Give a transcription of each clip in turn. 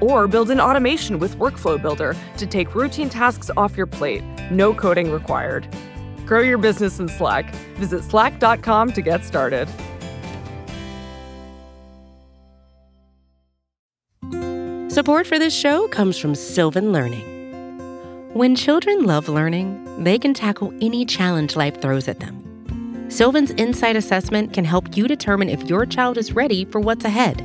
Or build an automation with Workflow Builder to take routine tasks off your plate, no coding required. Grow your business in Slack. Visit slack.com to get started. Support for this show comes from Sylvan Learning. When children love learning, they can tackle any challenge life throws at them. Sylvan's Insight Assessment can help you determine if your child is ready for what's ahead.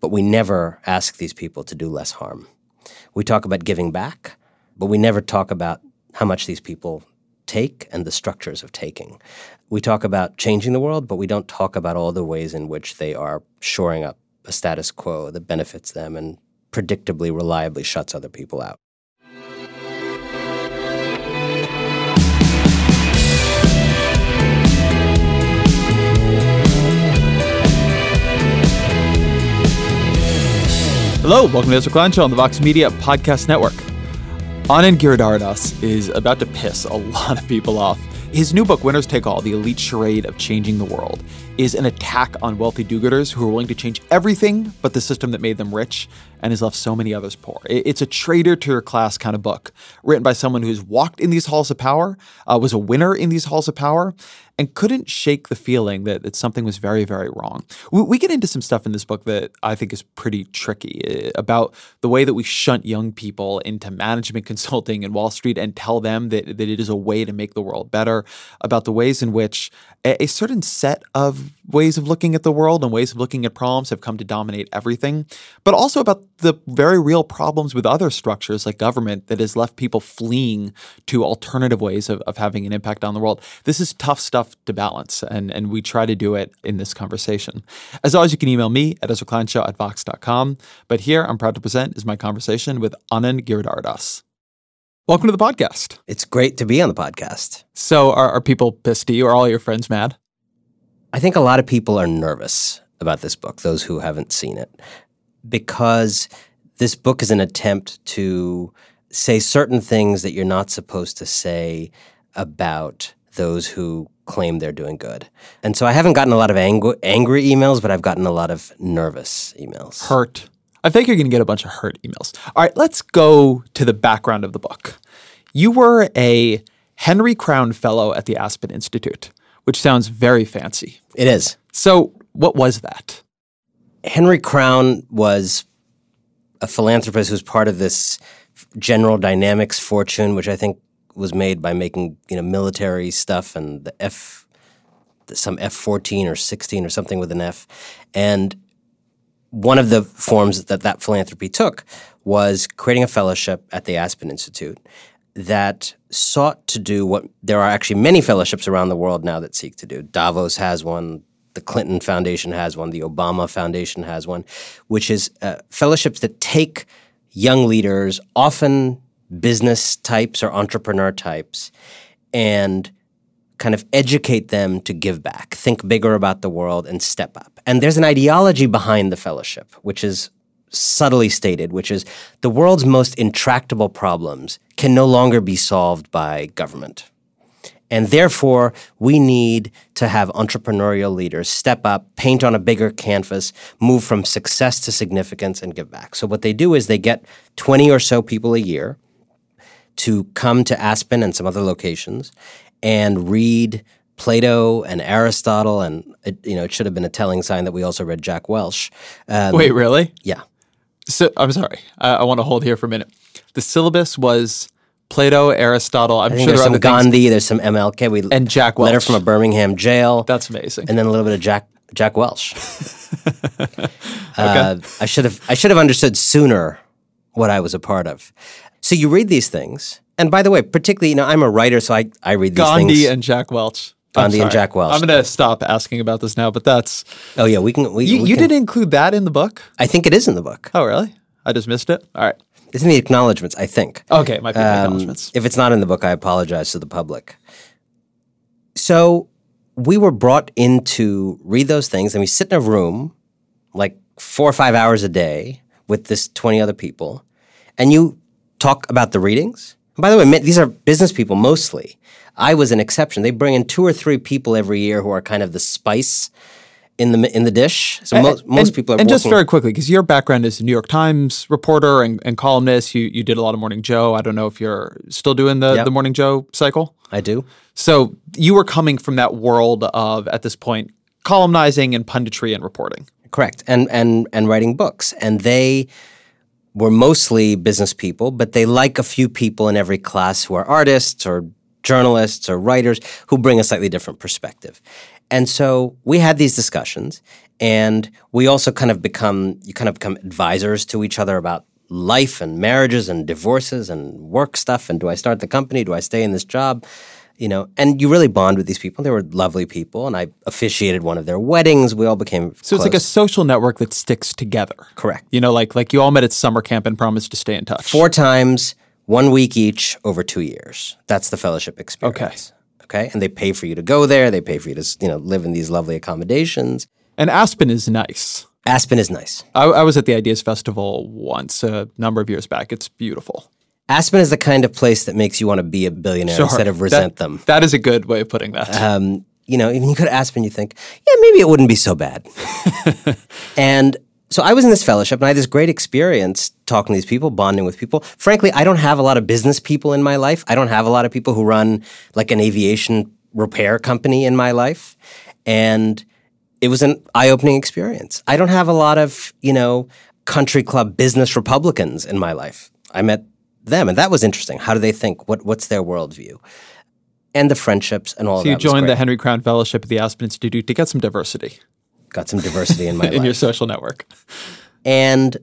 but we never ask these people to do less harm. We talk about giving back, but we never talk about how much these people take and the structures of taking. We talk about changing the world, but we don't talk about all the ways in which they are shoring up a status quo that benefits them and predictably, reliably shuts other people out. Hello, welcome to Ezra Klein Show on the Vox Media Podcast Network. Anand Giridharadas is about to piss a lot of people off. His new book, Winners Take All The Elite Charade of Changing the World, is an attack on wealthy do gooders who are willing to change everything but the system that made them rich and has left so many others poor. It's a traitor to your class kind of book, written by someone who's walked in these halls of power, uh, was a winner in these halls of power, and couldn't shake the feeling that, that something was very, very wrong. We, we, get into some stuff in this book that I think is pretty tricky eh, about the way that we shunt young people into management consulting and Wall Street and tell them that, that it is a way to make the world better, about the ways in which a, a certain set of ways of looking at the world and ways of looking at problems have come to dominate everything, but also about the very real problems with other structures like government that has left people fleeing to alternative ways of, of having an impact on the world. This is tough stuff to balance, and, and we try to do it in this conversation. As always, you can email me at EzraKleinShow at Vox.com. But here, I'm proud to present is my conversation with Anand Giridharadas. Welcome to the podcast. It's great to be on the podcast. So, are, are people pissed at you? Are all your friends mad? I think a lot of people are nervous about this book, those who haven't seen it, because this book is an attempt to say certain things that you're not supposed to say about those who claim they're doing good. And so I haven't gotten a lot of ang- angry emails, but I've gotten a lot of nervous emails. Hurt. I think you're going to get a bunch of hurt emails. All right, let's go to the background of the book. You were a Henry Crown Fellow at the Aspen Institute, which sounds very fancy. It is. So, what was that? Henry Crown was a philanthropist who was part of this General Dynamics fortune, which I think was made by making you know military stuff and the F, some F fourteen or sixteen or something with an F, and one of the forms that that philanthropy took was creating a fellowship at the Aspen Institute that sought to do what there are actually many fellowships around the world now that seek to do. Davos has one, the Clinton Foundation has one, the Obama Foundation has one, which is uh, fellowships that take young leaders, often business types or entrepreneur types, and kind of educate them to give back, think bigger about the world, and step up. And there's an ideology behind the fellowship, which is subtly stated, which is the world's most intractable problems can no longer be solved by government. And therefore, we need to have entrepreneurial leaders step up, paint on a bigger canvas, move from success to significance, and give back. So, what they do is they get 20 or so people a year to come to Aspen and some other locations and read Plato and Aristotle, and it, you know it should have been a telling sign that we also read Jack Welch. Um, Wait, really? Yeah. So I'm sorry. I, I want to hold here for a minute. The syllabus was Plato, Aristotle. I'm sure there's there some other things. Gandhi, there's some MLK. We And Jack letter from a Birmingham jail. That's amazing. and then a little bit of Jack Jack Welch. uh, I should have I should have understood sooner what I was a part of. So you read these things, and by the way, particularly, you know, I'm a writer, so I I read these Gandhi things. and Jack Welch. I'm and. Jack Welch. I'm going to stop asking about this now, but that's oh yeah, we can. We, you. we You can- didn't include that in the book. I think it is in the book. Oh, really? I just missed it. All right. It's in the acknowledgments. I think. Okay, it might be Um, acknowledgements. If it's not in the book, I apologize to the public. So we were brought in to read those things, and we sit in a room like four or five hours a day with this 20 other people, and you talk about the readings. And by the way, these are business people mostly. I was an exception. They bring in two or three people every year who are kind of the spice in the in the dish. So most, most and, people are and just very quickly because your background is a New York Times reporter and, and columnist. You you did a lot of Morning Joe. I don't know if you're still doing the Yep. the Morning Joe cycle. I do. So you were coming from that world of at this point columnizing and punditry and reporting. Correct. And and and writing books. And they were mostly business people, but they like a few people in every class who are artists or journalists or writers who bring a slightly different perspective. And so we had these discussions and we also kind of become you kind of become advisors to each other about life and marriages and divorces and work stuff and do I start the company? Do I stay in this job? You know, and you really bond with these people. They were lovely people, and I officiated one of their weddings. We all became So it's like a social network that sticks together. Correct. You know, like like you all met at summer camp and promised to stay in touch. four times, one week each, over two years. That's the fellowship experience. Okay. Okay. And they pay for you to go there. They pay for you to you know live in these lovely accommodations. And Aspen is nice. Aspen is nice. I, I was at the Ideas Festival once a number of years back. It's beautiful. Aspen is the kind of place that makes you want to be a billionaire instead of That- resent them. That is a good way of putting that. Um, you know, when you go to Aspen, you think, yeah, maybe it wouldn't be so bad. and so I was in this fellowship and I had this great experience talking to these people, bonding with people. Frankly, I don't have a lot of business people in my life. I don't have a lot of people who run like an aviation repair company in my life. And it was an eye-opening experience. I don't have a lot of, you know, country club business Republicans in my life. I met them and that was interesting. How do they think? What what's their worldview? And the friendships and all so of you joined the Henry Crown Fellowship at the Aspen Institute to get some diversity got some diversity in my in life. your social network. And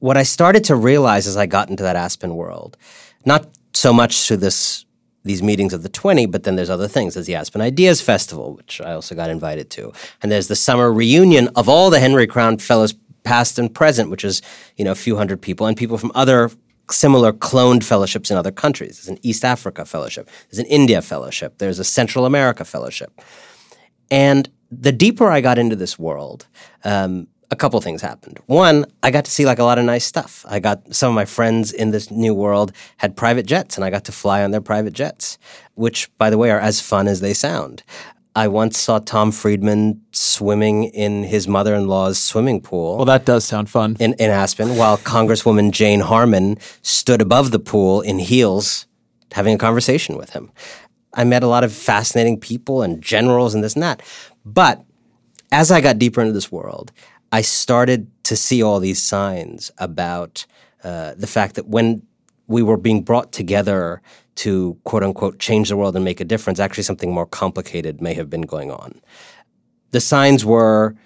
what I started to realize as I got into that Aspen world, not so much through this these meetings of the 20, but then there's other things. There's the Aspen Ideas Festival, which I also got invited to. And there's the summer reunion of all the Henry Crown Fellows past and present, which is, you know, a few hundred people and people from other similar cloned fellowships in other countries. There's an East Africa fellowship. There's an India fellowship. There's a Central America fellowship. And the deeper I got into this world, um, a couple things happened. One, I got to see like a lot of nice stuff. I got some of my friends in this new world had private jets, and I got to fly on their private jets, which, by the way, are as fun as they sound. I once saw Tom Friedman swimming in his mother in law's swimming pool Well, that does sound fun. in, in Aspen, while Congresswoman Jane Harman stood above the pool in heels having a conversation with him. I met a lot of fascinating people and generals and this and that. But as I got deeper into this world, I started to see all these signs about uh, the fact that when we were being brought together to quote unquote change the world and make a difference, actually something more complicated may have been going on. The signs were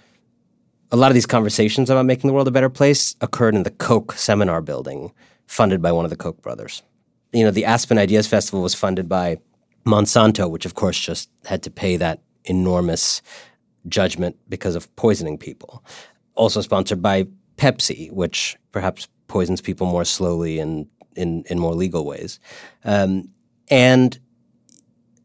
a lot of these conversations about making the world a better place occurred in the Koch seminar building, funded by one of the Koch brothers. You know, the Aspen Ideas Festival was funded by Monsanto, which of course just had to pay that enormous judgment because of poisoning people. Also sponsored by Pepsi, which perhaps poisons people more slowly and in, in more legal ways. Um, and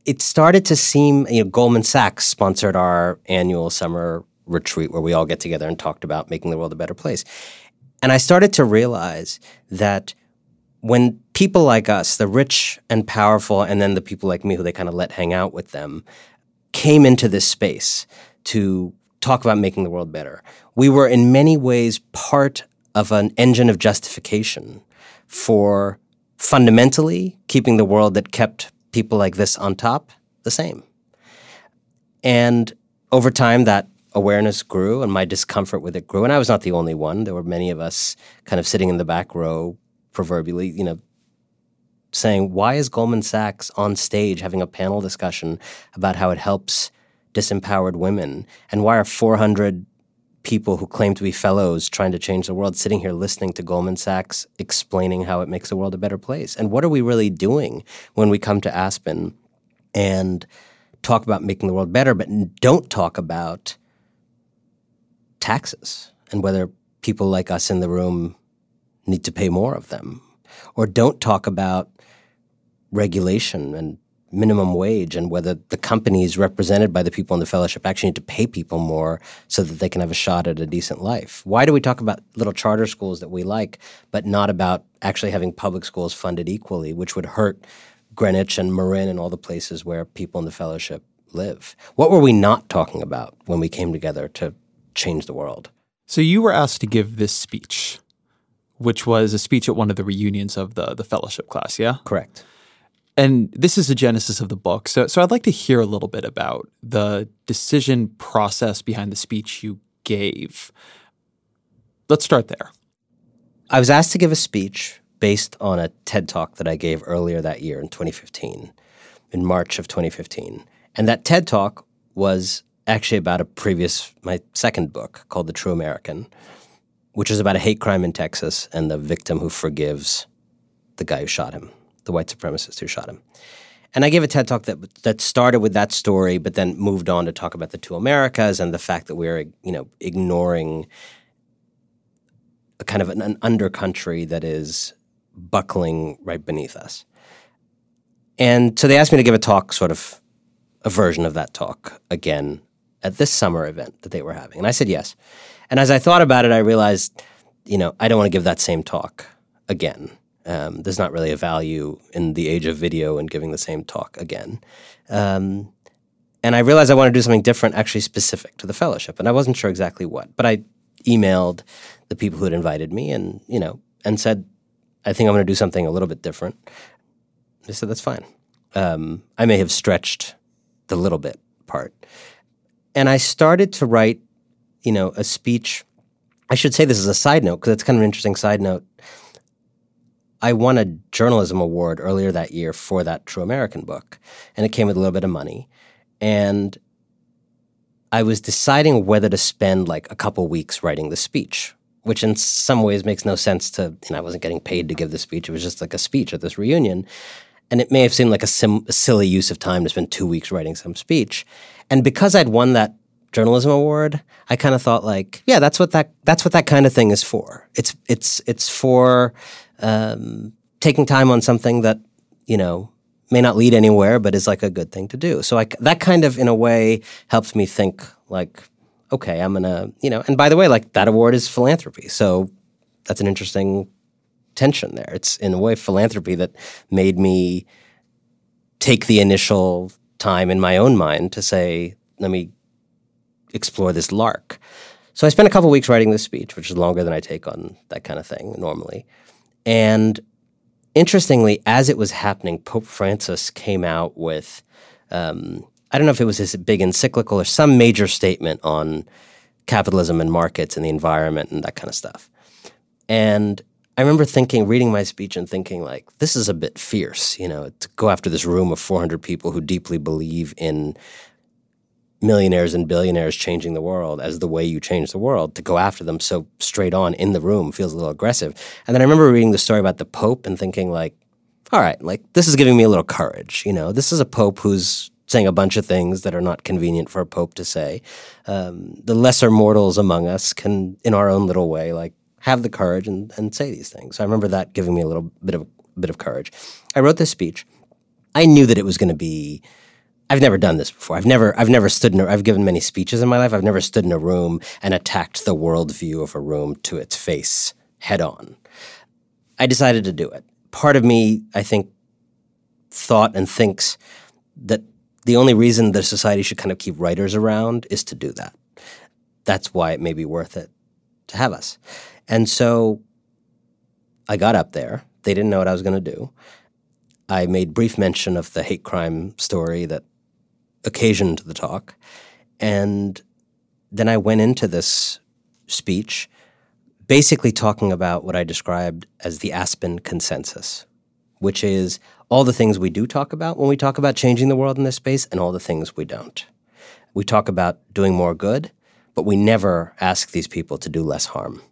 it started to seem, you know, Goldman Sachs sponsored our annual summer retreat where we all get together and talked about making the world a better place. And I started to realize that when people like us, the rich and powerful, and then the people like me who they kind of let hang out with them, came into this space to talk about making the world better, we were in many ways part of an engine of justification for fundamentally keeping the world that kept people like this on top the same. And over time, that awareness grew and my discomfort with it grew. And I was not the only one. There were many of us kind of sitting in the back row, proverbially, you know, saying, why is Goldman Sachs on stage having a panel discussion about how it helps disempowered women? And why are 400 people who claim to be fellows trying to change the world sitting here listening to Goldman Sachs explaining how it makes the world a better place? And what are we really doing when we come to Aspen and talk about making the world better, but don't talk about taxes and whether people like us in the room need to pay more of them? Or don't talk about regulation and minimum wage and whether the companies represented by the people in the fellowship actually need to pay people more so that they can have a shot at a decent life. Why do we talk about little charter schools that we like, but not about actually having public schools funded equally, which would hurt Greenwich and Marin and all the places where people in the fellowship live? What were we not talking about when we came together to change the world? So you were asked to give this speech, which was a speech at one of the reunions of the the fellowship class, yeah? Correct and this is the genesis of the book. So, so I'd like to hear a little bit about the decision process behind the speech you gave. Let's start there. I was asked to give a speech based on a TED talk that I gave earlier that year in 2015, in March of 2015. And that TED talk was actually about a previous, my second book called The True American, which is about a hate crime in Texas and the victim who forgives the guy who shot him the white supremacist who shot him. And I gave a TED talk that that started with that story, but then moved on to talk about the two Americas and the fact that we're you know ignoring a kind of an, an undercountry that is buckling right beneath us. And so they asked me to give a talk, sort of a version of that talk again at this summer event that they were having, and I said yes. And as I thought about it, I realized, you know, I don't want to give that same talk again um, there's not really a value in the age of video and giving the same talk again. Um, and I realized I want to do something different, actually specific to the fellowship. And I wasn't sure exactly what, but I emailed the people who had invited me and, you know, and said, I think I'm going to do something a little bit different. They said, that's fine. Um, I may have stretched the little bit part. And I started to write, you know, a speech. I should say this as a side note because it's kind of an interesting side note. I won a journalism award earlier that year for that True American book, and it came with a little bit of money. And I was deciding whether to spend like a couple weeks writing the speech, which in some ways makes no sense to, know, I wasn't getting paid to give the speech. It was just like a speech at this reunion. And it may have seemed like a, sim- a silly use of time to spend two weeks writing some speech. And because I'd won that journalism award, I kind of thought like, yeah, that's what that that's what that kind of thing is for. It's it's it's for um, taking time on something that you know may not lead anywhere, but is like a good thing to do. So I, that kind of, in a way, helps me think like, okay, I'm gonna, you know. And by the way, like that award is philanthropy, so that's an interesting tension there. It's in a way philanthropy that made me take the initial time in my own mind to say, let me explore this lark. So I spent a couple weeks writing this speech, which is longer than I take on that kind of thing normally. And interestingly, as it was happening, Pope Francis came out with um, I don't know if it was his big encyclical or some major statement on capitalism and markets and the environment and that kind of stuff. And I remember thinking, reading my speech and thinking, like, this is a bit fierce, you know, to go after this room of 400 people who deeply believe in millionaires and billionaires changing the world as the way you change the world to go after them so straight on in the room feels a little aggressive. And then i remember reading the story about the pope and thinking like all right like this is giving me a little courage you know? This is a pope who's saying a bunch of things that are not convenient for a pope to say. Um, the lesser mortals among us can in our own little way like have the courage and, and say these things. So i remember that giving me a little bit of bit of courage. I wrote this speech. I knew that it was going to be I've never done this before. I've never, I've never stood in. A, I've given many speeches in my life. I've never stood in a room and attacked the worldview of a room to its face head on. I decided to do it. Part of me, I think, thought and thinks that the only reason the society should kind of keep writers around is to do that. That's why it may be worth it to have us. And so I got up there. They didn't know what I was going to do. I made brief mention of the hate crime story that occasioned the talk. And then I went into this speech basically talking about what I described as the Aspen consensus, which is all the things we do talk about when we talk about changing the world in this space and all the things we don't. We talk about doing more good, but we never ask these people to do less harm.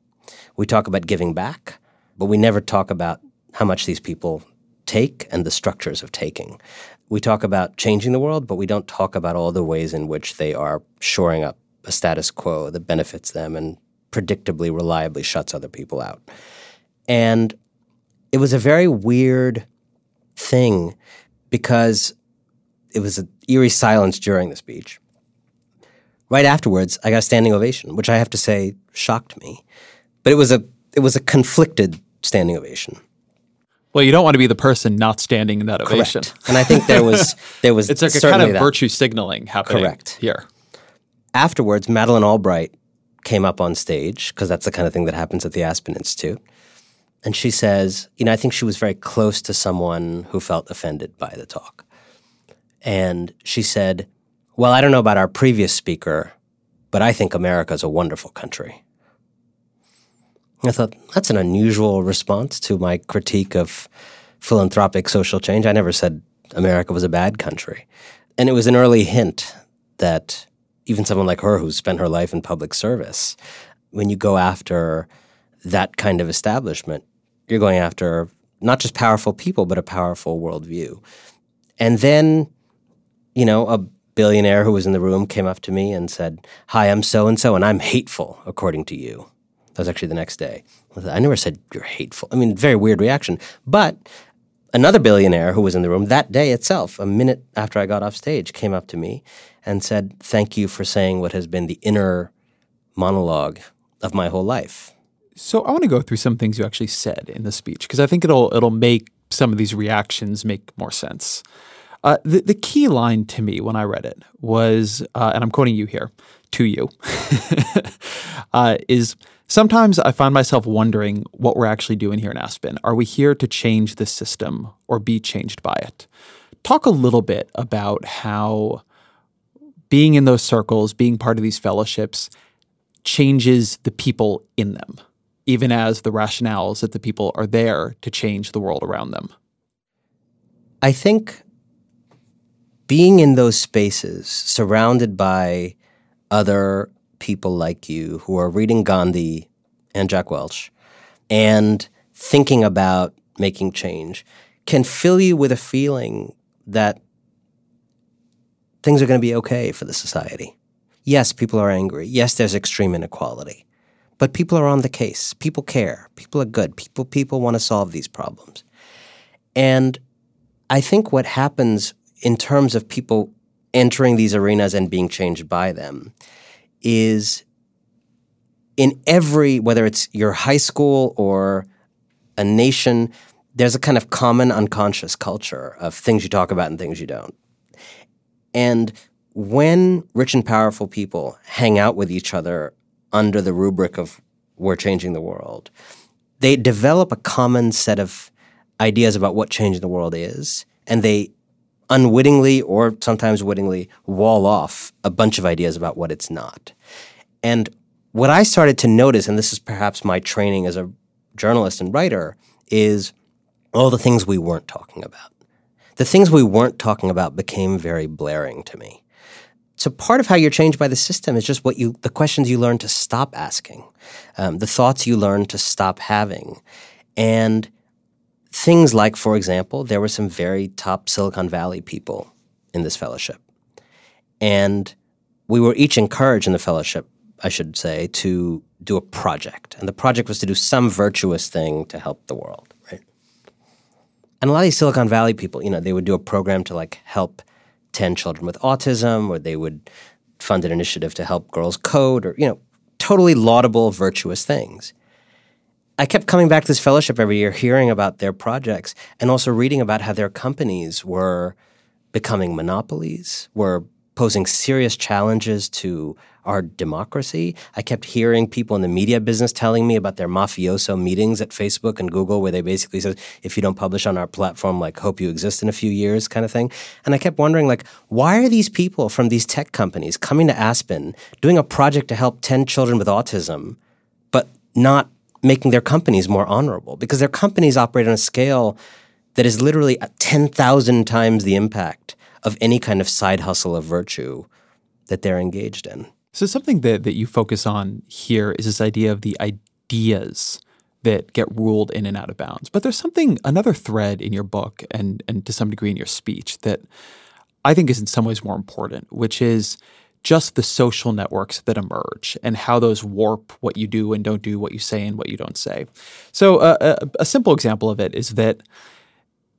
We talk about giving back, but we never talk about how much these people take and the structures of taking. We talk about changing the world, but we don't talk about all the ways in which they are shoring up a status quo that benefits them and predictably, reliably shuts other people out. And it was a very weird thing because it was an eerie silence during the speech. Right afterwards, I got a standing ovation, which I have to say shocked me. But it was a it was a conflicted standing ovation. Well, you don't want to be the person not standing in that ovation. Correct. And I think there was there was it's like a kind of that. virtue signaling happening Correct. here. Afterwards, Madeleine Albright came up on stage because that's the kind of thing that happens at the Aspen Institute. And she says, you know, I think she was very close to someone who felt offended by the talk. And she said, Well, I don't know about our previous speaker, but I think America is a wonderful country. I thought, that's an unusual response to my critique of philanthropic social change. I never said America was a bad country. And it was an early hint that even someone like her who spent her life in public service, when you go after that kind of establishment, you're going after not just powerful people, but a powerful worldview. And then, you know, a billionaire who was in the room came up to me and said, Hi, I'm so and so, and I'm hateful, according to you. That was actually the next day. I never said you're hateful. I mean, very weird reaction. But another billionaire who was in the room that day itself, a minute after I got off stage, came up to me and said, Thank you for saying what has been the inner monologue of my whole life. So I want to go through some things you actually said in the speech because I think it'll it'll make some of these reactions make more sense. Uh, the, the key line to me when I read it was, uh, and I'm quoting you here, to you, uh, is Sometimes I find myself wondering what we're actually doing here in Aspen. Are we here to change the system or be changed by it? Talk a little bit about how being in those circles, being part of these fellowships, changes the people in them, even as the rationales that the people are there to change the world around them. I think being in those spaces, surrounded by other people like you who are reading Gandhi and Jack Welch and thinking about making change can fill you with a feeling that things are going to be okay for the society. Yes, people are angry. Yes, there's extreme inequality. But people are on the case. People care. People are good. People people want to solve these problems. And I think what happens in terms of people entering these arenas and being changed by them is in every, whether it's your high school or a nation, there's a kind of common unconscious culture of things you talk about and things you don't. And when rich and powerful people hang out with each other under the rubric of we're changing the world, they develop a common set of ideas about what changing the world is, and they unwittingly or sometimes wittingly wall off a bunch of ideas about what it's not. And what I started to notice, and this is perhaps my training as a journalist and writer, is all the things we weren't talking about. The things we weren't talking about became very blaring to me. So part of how you're changed by the system is just what you, the questions you learn to stop asking, um, the thoughts you learn to stop having, and Things like, for example, there were some very top Silicon Valley people in this fellowship. And we were each encouraged in the fellowship, I should say, to do a project. And the project was to do some virtuous thing to help the world, right? And a lot of these Silicon Valley people, you know, they would do a program to like help 10 children with autism, or they would fund an initiative to help girls code, or, you know, totally laudable, virtuous things. I kept coming back to this fellowship every year, hearing about their projects and also reading about how their companies were becoming monopolies, were posing serious challenges to our democracy. I kept hearing people in the media business telling me about their mafioso meetings at Facebook and Google, where they basically said, if you don't publish on our platform, like, hope you exist in a few years, kind of thing. And I kept wondering, like, why are these people from these tech companies coming to Aspen, doing a project to help 10 children with autism, but not making their companies more honorable because their companies operate on a scale that is literally 10,000 times the impact of any kind of side hustle of virtue that they're engaged in. So something that, that you focus on here is this idea of the ideas that get ruled in and out of bounds. But there's something, another thread in your book and, and to some degree in your speech that I think is in some ways more important, which is just the social networks that emerge and how those warp what you do and don't do, what you say and what you don't say. So, uh, a, a simple example of it is that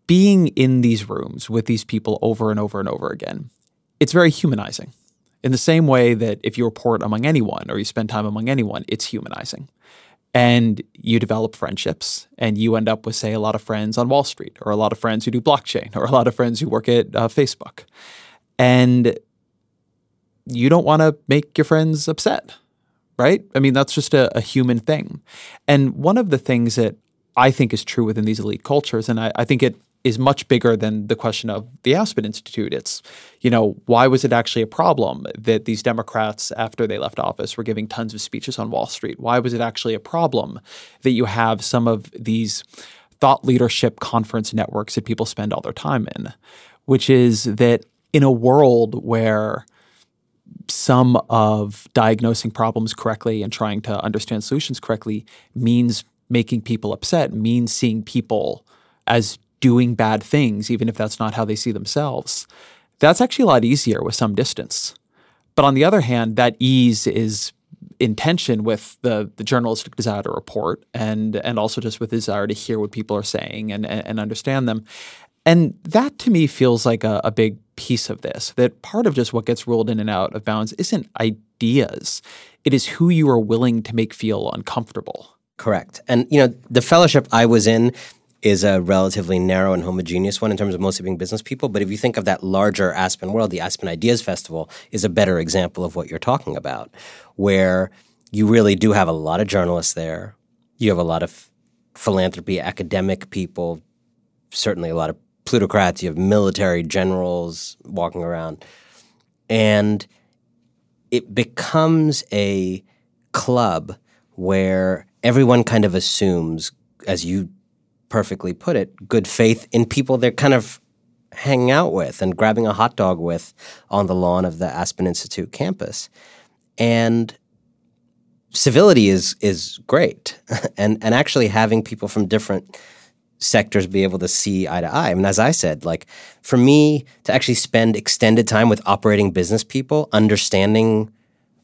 being in these rooms with these people over and over and over again, it's very humanizing. In the same way that if you report among anyone or you spend time among anyone, it's humanizing and you develop friendships and you end up with say a lot of friends on wall street or a lot of friends who do blockchain or a lot of friends who work at uh, facebook and you don't want to make your friends upset right i mean that's just a, a, human thing and one of the things that i think is true within these elite cultures and I, I think it is much bigger than the question of the Aspen Institute. It's, you know, why was it actually a problem that these Democrats, after they left office, were giving tons of speeches on Wall Street? Why was it actually a problem that you have some of these thought leadership conference networks that people spend all their time in? Which is that in a world where some of diagnosing problems correctly and trying to understand solutions correctly means making people upset, means seeing people as doing bad things, even if that's not how they see themselves, that's actually a lot easier with some distance. But on the other hand, that ease is in tension with the, the journalistic desire to report and and also just with desire to hear what people are saying and, and, understand them. And that to me feels like a, a big piece of this, that part of just what gets ruled in and out of bounds isn't ideas. It is who you are willing to make feel uncomfortable. Correct. And you know, the fellowship I was in, is a relatively narrow and homogeneous one in terms of mostly being business people. But if you think of that larger Aspen world, the Aspen Ideas Festival is a better example of what you're talking about, where you really do have a lot of journalists there. You have a lot of philanthropy, academic people, certainly a lot of plutocrats. You have military generals walking around. And it becomes a club where everyone kind of assumes, as you perfectly put it, good faith in people they're kind of hanging out with and grabbing a hot dog with on the lawn of the Aspen Institute campus. And civility is is great. and and actually having people from different sectors be able to see eye to eye. I mean, as I said, like for me to actually spend extended time with operating business people, understanding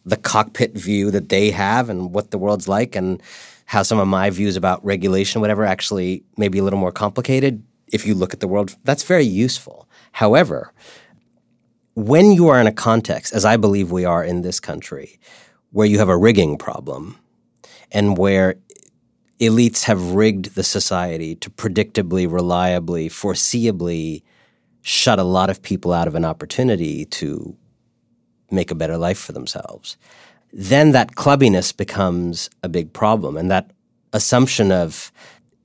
the cockpit view that they have and what the world's like and how some of my views about regulation, whatever, actually may be a little more complicated if you look at the world. That's very useful. However, when you are in a context, as I believe we are in this country, where you have a rigging problem and where elites have rigged the society to predictably, reliably, foreseeably shut a lot of people out of an opportunity to make a better life for themselves then that clubbiness becomes a big problem. And that assumption of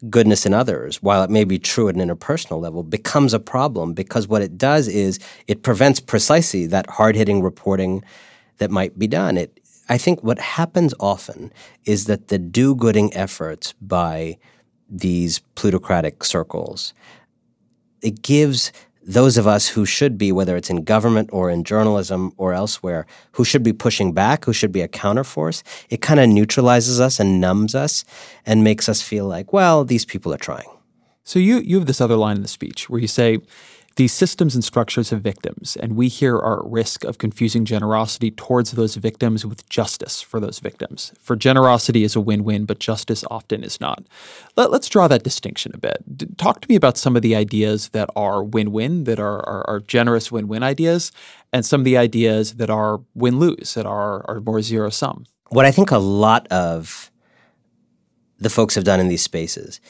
goodness in others, while it may be true at an interpersonal level, becomes a problem because what it does is it prevents precisely that hard hitting reporting that might be done. It, I think what happens often is that the do gooding efforts by these plutocratic circles it gives those of us who should be, whether it's in government or in journalism or elsewhere, who should be pushing back, who should be a counterforce, it kind of neutralizes us and numbs us and makes us feel like, well, these people are trying. So you you have this other line in the speech where you say these systems and structures have victims, and we here are at risk of confusing generosity towards those victims with justice for those victims. For generosity is a win win, but justice often is not. Let, us draw that distinction a bit. Talk to me about some of the ideas that are win win, that are, are, are generous win win ideas, and some of the ideas that are win lose, that are, are more zero sum. What I think a lot of the folks have done in these spaces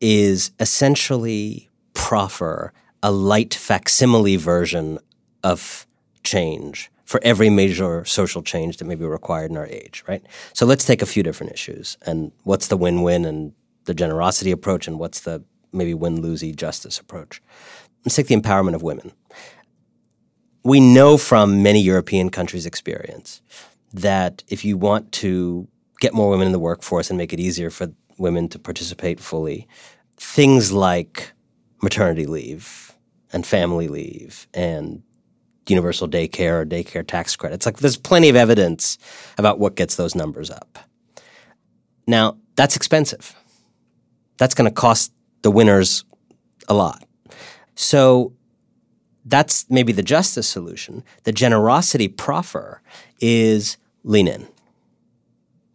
is essentially proffer a light facsimile version of change for every major social change that may be required in our age, right? So let's take a few different issues and what's the win-win and the generosity approach and what's the maybe win-losey justice approach. Let's take the empowerment of women. We know from many European countries' experience that if you want to get more women in the workforce and make it easier for women to participate fully, things like maternity leave and family leave and universal daycare or daycare tax credits. Like there's plenty of evidence about what gets those numbers up. Now, that's expensive. That's going to cost the winners a lot. So that's maybe the justice solution. The generosity proffer is lean in.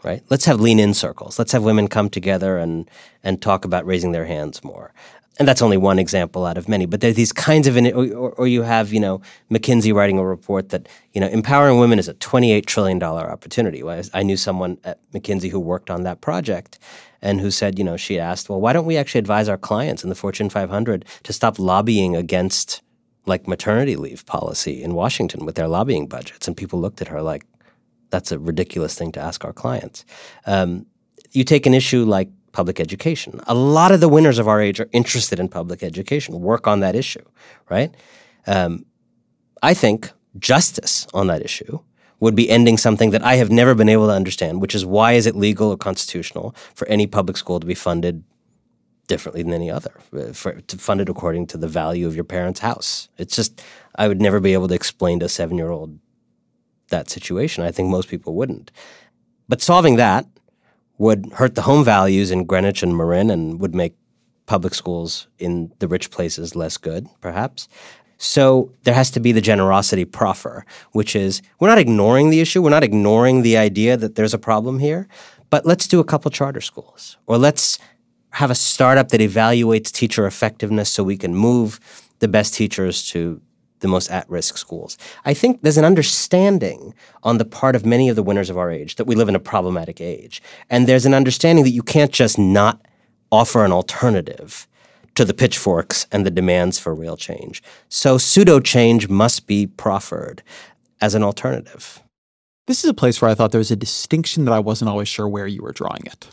Right? Let's have lean in circles. Let's have women come together and and talk about raising their hands more and that's only one example out of many. But there are these kinds of, or, or, you have, you know, McKinsey writing a report that, you know, empowering women is a $28 trillion opportunity. I knew someone at McKinsey who worked on that project and who said, you know, she asked, well, why don't we actually advise our clients in the Fortune 500 to stop lobbying against like maternity leave policy in Washington with their lobbying budgets? And people looked at her like, that's a ridiculous thing to ask our clients. Um, you take an issue like public education. A lot of the winners of our age are interested in public education, work on that issue, right? Um, I think justice on that issue would be ending something that I have never been able to understand, which is why is it legal or constitutional for any public school to be funded differently than any other, uh, for, to fund it according to the value of your parents' house. It's just I would never be able to explain to a seven year old that situation. I think most people wouldn't. But solving that would hurt the home values in Greenwich and Marin and would make public schools in the rich places less good, perhaps. So there has to be the generosity proffer, which is we're not ignoring the issue, we're not ignoring the idea that there's a problem here, but let's do a couple charter schools or let's have a startup that evaluates teacher effectiveness so we can move the best teachers to the most at risk schools. I think there's an understanding on the part of many of the winners of our age that we live in a problematic age. And there's an understanding that you can't just not offer an alternative to the pitchforks and the demands for real change. So pseudo change must be proffered as an alternative. This is a place where I thought there was a distinction that I wasn't always sure where you were drawing it.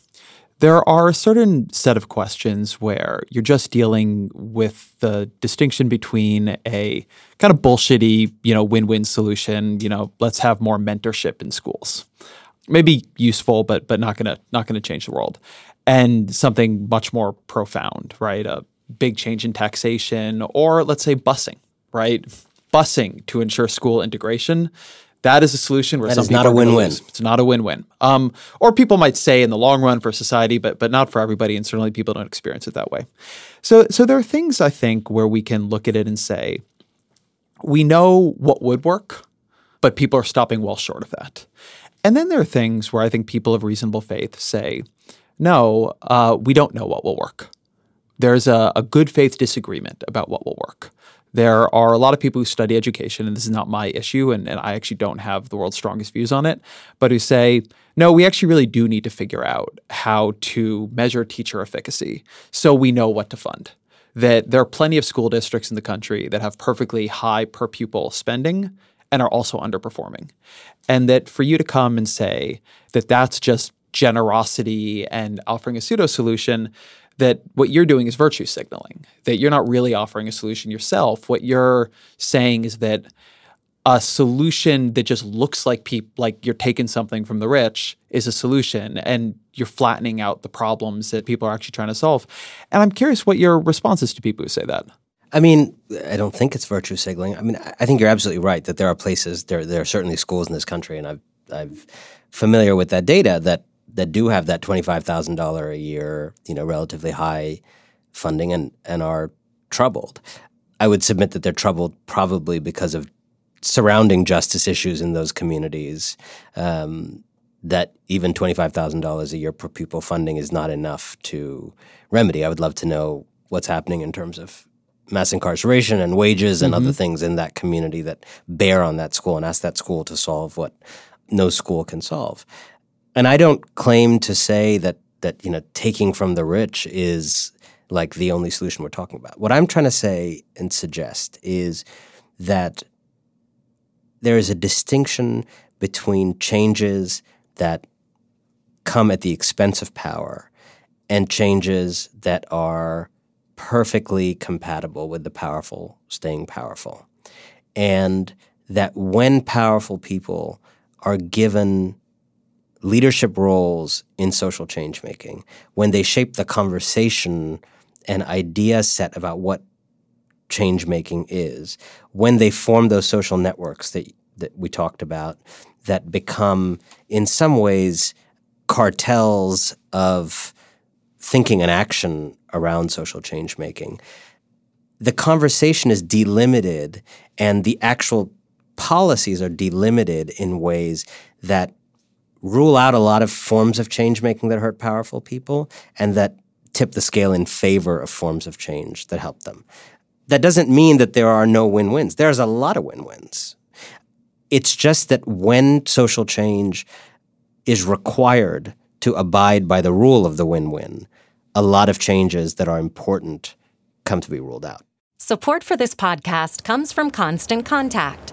There are a certain set of questions where you're just dealing with the distinction between a kind of bullshitty, you know, win-win solution, you know, let's have more mentorship in schools. Maybe useful, but but not gonna not gonna change the world. And something much more profound, right? A big change in taxation, or let's say busing, right? Busing to ensure school integration that is a solution where that is not a win-win. It's not a win-win. Um, or people might say in the long run for society, but but not for everybody, and certainly people don't experience it that way. So so there are things I think where we can look at it and say, we know what would work, but people are stopping well short of that. And then there are things where I think people of reasonable faith say, no, uh, we don't know what will work. There's a, a good faith disagreement about what will work. There are a lot of people who study education, and this is not my issue, and, and I actually don't have the world's strongest views on it, but who say, no, we actually really do need to figure out how to measure teacher efficacy so we know what to fund. That there are plenty of school districts in the country that have perfectly high per pupil spending and are also underperforming. And that for you to come and say that that's just generosity and offering a pseudo solution that what you're doing is virtue signaling, that you're not really offering a solution yourself. What you're saying is that a solution that just looks like peop- like you're taking something from the rich is a solution and you're flattening out the problems that people are actually trying to solve. And I'm curious what your response is to people who say that. I mean, I don't think it's virtue signaling. I mean, I think you're absolutely right that there are places, there there are certainly schools in this country, and I've I've familiar with that data that that do have that twenty five thousand dollar a year, you know, relatively high funding and and are troubled. I would submit that they're troubled probably because of surrounding justice issues in those communities. Um, that even twenty five thousand dollars a year per pupil funding is not enough to remedy. I would love to know what's happening in terms of mass incarceration and wages and mm-hmm. other things in that community that bear on that school and ask that school to solve what no school can solve and I don't claim to say that that you know taking from the rich is like the only solution we're talking about. What I'm trying to say and suggest is that there is a distinction between changes that come at the expense of power and changes that are perfectly compatible with the powerful staying powerful. And that when powerful people are given leadership roles in social change making, when they shape the conversation and idea set about what change making is, when they form those social networks that that we talked about, that become in some ways cartels of thinking and action around social change making. The conversation is delimited and the actual policies are delimited in ways that rule out a lot of forms of change making that hurt powerful people and that tip the scale in favor of forms of change that help them. That doesn't mean that there are no win wins. There's a lot of win wins. It's just that when social change is required to abide by the rule of the win win, a lot of changes that are important come to be ruled out. Support for this podcast comes from Constant Contact.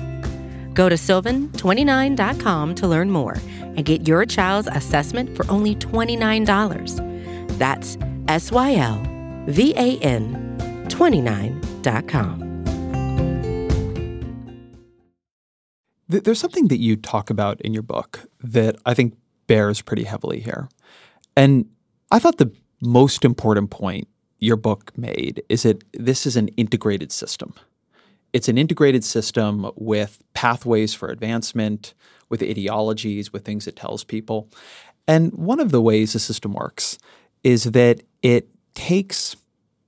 Go to sylvan29.com to learn more and get your child's assessment for only $29. That's S Y L V A N 29.com. There's something that you talk about in your book that I think bears pretty heavily here. And I thought the most important point your book made is that this is an integrated system. It's an integrated system with pathways for advancement, with ideologies, with things it tells people. And one of the ways the system works is that it takes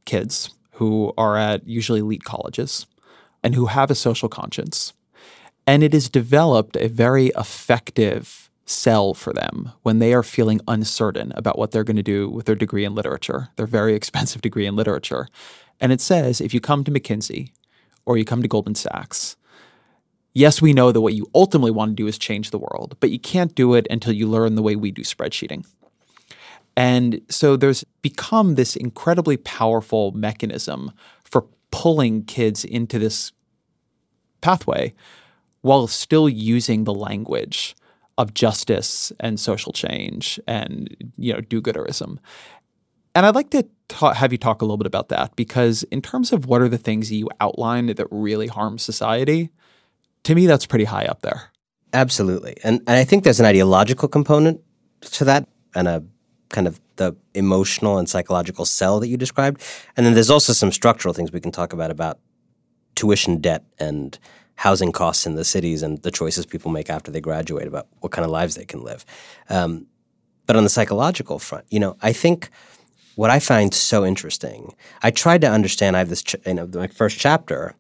kids who are at usually elite colleges and who have a social conscience and it has developed a very effective sell for them when they are feeling uncertain about what they're going to do with their degree in literature, their very expensive degree in literature. And it says if you come to McKinsey or you come to Goldman Sachs, yes, we know that what you ultimately want to do is change the world, but you can't do it until you learn the way we do spreadsheeting. And so there's become this incredibly powerful mechanism for pulling kids into this pathway while still using the language of justice and social change and you know do-gooderism. And I'd like to ta- have you talk a little bit about that because in terms of what are the things you outlined that really harm society, to me that's pretty high up there. Absolutely. And and I think there's an ideological component to that and a kind of the emotional and psychological sell that you described. And then there's also some structural things we can talk about about tuition debt and housing costs in the cities and the choices people make after they graduate about what kind of lives they can live. Um, but on the psychological front, you know, I think what I find so interesting, I tried to understand. I have this, ch- you know, my first chapter.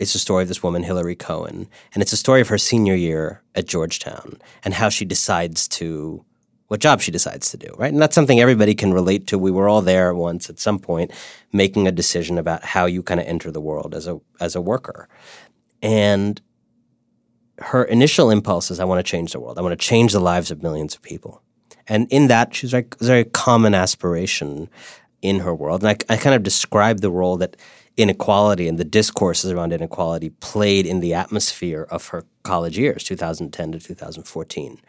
It's the story of this woman, Hillary Cohen, and it's a story of her senior year at Georgetown and how she decides to what job she decides to do, right? And that's something everybody can relate to. We were all there once at some point making a decision about how you kind of enter the world as a as a worker. And her initial impulse is I want to change the world. I want to change the lives of millions of people. And in that, she's like a very common aspiration in her world. And I, I kind of describe the role that inequality and the discourses around inequality played in the atmosphere of her college years, 2010 to 2014.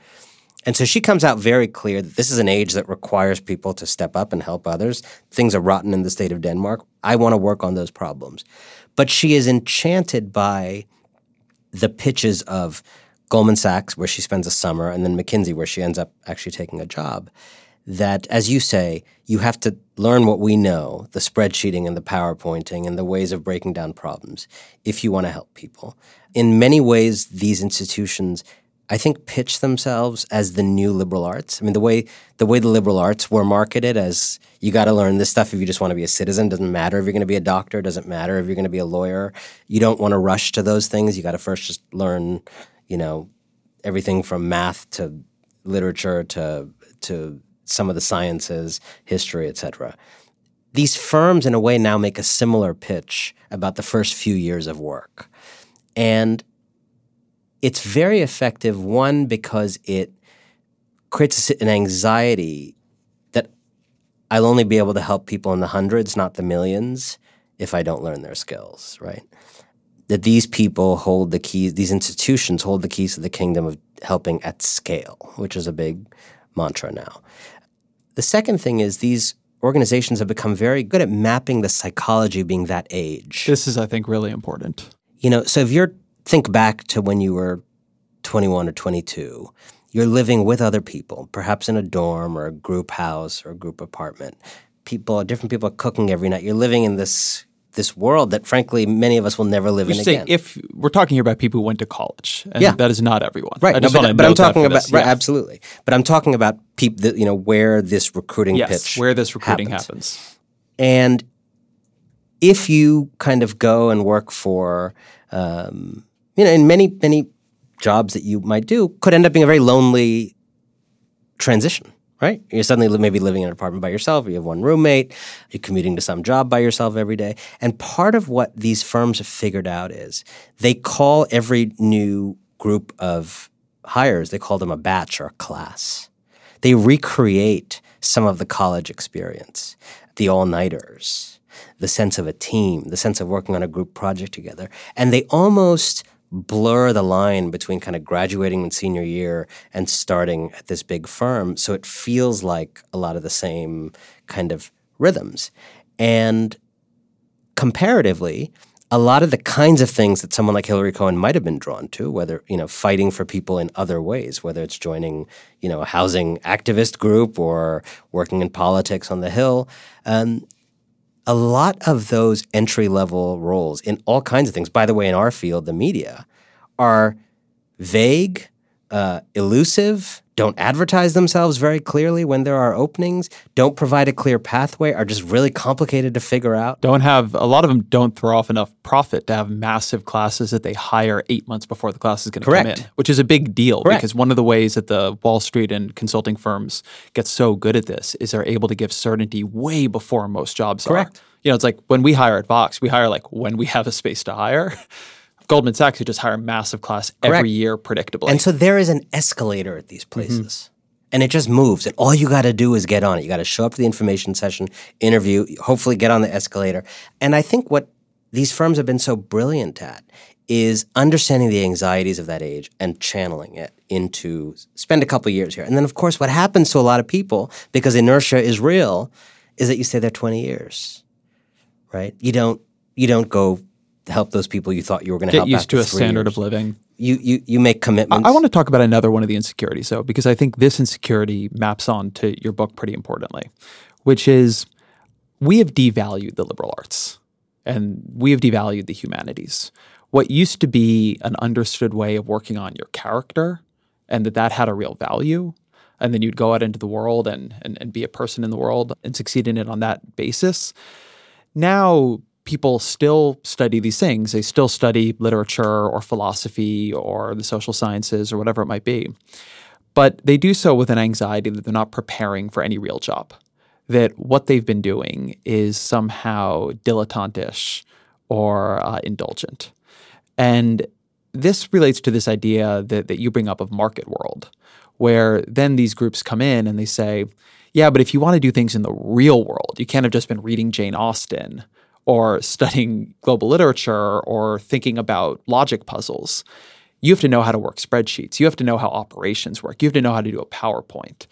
And so she comes out very clear that this is an age that requires people to step up and help others. Things are rotten in the state of Denmark. I want to work on those problems. But she is enchanted by the pitches of Goldman Sachs, where she spends a summer, and then McKinsey, where she ends up actually taking a job. That, as you say, you have to learn what we know the spreadsheeting and the PowerPointing and the ways of breaking down problems if you want to help people. In many ways, these institutions I think pitch themselves as the new liberal arts. I mean, the way the way the liberal arts were marketed as you got to learn this stuff if you just want to be a citizen. Doesn't matter if you're going to be a doctor. Doesn't matter if you're going to be a lawyer. You don't want to rush to those things. You got to first just learn, you know, everything from math to literature to to some of the sciences, history, etc. These firms, in a way, now make a similar pitch about the first few years of work, and it's very effective, one, because it creates an anxiety that I'll only be able to help people in the hundreds, not the millions, if I don't learn their skills, right? That these people hold the keys, these institutions hold the keys to the kingdom of helping at scale, which is a big mantra now. The second thing is these organizations have become very good at mapping the psychology of being that age. This is, I think, really important. You know, so if you're think back to when you were 21 or 22. You're living with other people, perhaps in a dorm or a group house or a group apartment. People, different people are cooking every night. You're living in this this world that, frankly, many of us will never live You're in again. if we're talking here about people who went to college, and Yeah. that is not everyone, right, no, but, but I'm talking about right, Yeah. absolutely. But I'm talking about people, you know, where this recruiting Yes, pitch where this recruiting happens. happens. And if you kind of go and work for, um, you know, in many, many jobs that you might do, could end up being a very lonely transition, right? You're suddenly maybe living in an apartment by yourself, you have one roommate, you're commuting to some job by yourself every day. And part of what these firms have figured out is they call every new group of hires, they call them a batch or a class. They recreate some of the college experience, the all nighters, the sense of a team, the sense of working on a group project together. And they almost blur the line between kind of graduating in senior year and starting at this big firm. So it feels like a lot of the same kind of rhythms. And comparatively, a lot of the kinds of things that someone like Hillary Cohen might have been drawn to, whether you know fighting for people in other ways, whether it's joining you know a housing activist group or working in politics on the Hill, um, a lot of those entry level roles in all kinds of things. By the way, in our field, the media, are vague, uh, elusive. Don't advertise themselves very clearly when there are openings. Don't provide a clear pathway. Are just really complicated to figure out. Don't have a lot of them don't throw off enough profit to have massive classes that they hire eight months before the class is going to come in, which is a big deal Correct. because one of the ways that the Wall Street and consulting firms get so good at this is they're able to give certainty way before most jobs Correct. are. You know, it's like when we hire at Vox, we hire like when we have a space to hire. Goldman Sachs, who just hire a massive class Correct. every year predictably. And so there is an escalator at these mm-hmm. places. And it just moves. And all you got to do is get on it. You got to show up to the information session, interview, hopefully get on the escalator. And I think what these firms have been so brilliant at is understanding the anxieties of that age and channeling it into spend a couple years here. And then, of course, what happens to a lot of people, because inertia is real, is that you stay there 20 years, right? You don't, you don't go help those people you thought you were going to help. get used to a standard years. of living. You, you, you make I, commitments. I want to talk about another one of the insecurities, though, because I think this insecurity maps on to your book pretty importantly, which is we have devalued the liberal arts and we have devalued the humanities. What used to be an understood way of working on your character and that that had a real value, and then you'd go out into the world and, and, and be a person in the world and succeed in it on that basis. Now, people still study these things. They still study literature or philosophy or the social sciences or whatever it might be. but they do so with an anxiety that they're not preparing for any real job. That what they've been doing is somehow dilettantish or uh, indulgent. And this relates to this idea that, that you bring up of market world, where then these groups come in and they say, yeah, but if you want to do things in the real world, you can't have just been reading Jane Austen or studying global literature or thinking about logic puzzles. You have to know how to work spreadsheets. You have to know how operations work. You have to know how to do a PowerPoint.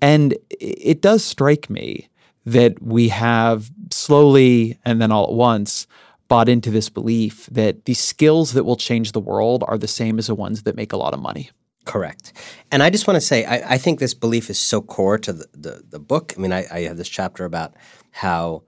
And it does strike me that we have slowly and then all at once bought into this belief that the skills that will change the world are the same as the ones that make a lot of money. Correct. And I just want to say, I, I think this belief is so core to the, the, the book. I mean, I, I, have this chapter about how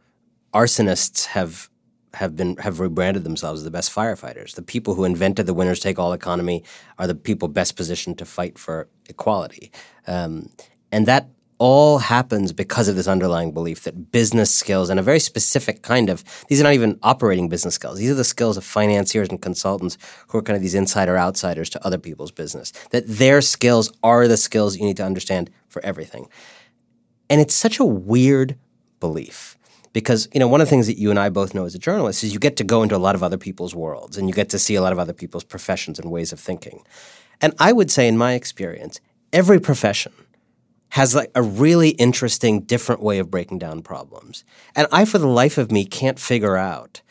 arsonists have have been have rebranded themselves as the best firefighters. The people who invented the winners take all economy are the people best positioned to fight for equality, um, and that all happens because of this underlying belief that business skills and a very specific kind of these are not even operating business skills. These are the skills of financiers and consultants who are kind of these insider outsiders to other people's business. That their skills are the skills you need to understand for everything. And it's such a weird belief because you know one of the things that you and I both know as a journalist is you get to go into a lot of other people's worlds and you get to see a lot of other people's professions and ways of thinking. And I would say in my experience, every profession has like a really interesting different way of breaking down problems. And I for the life of me can't figure out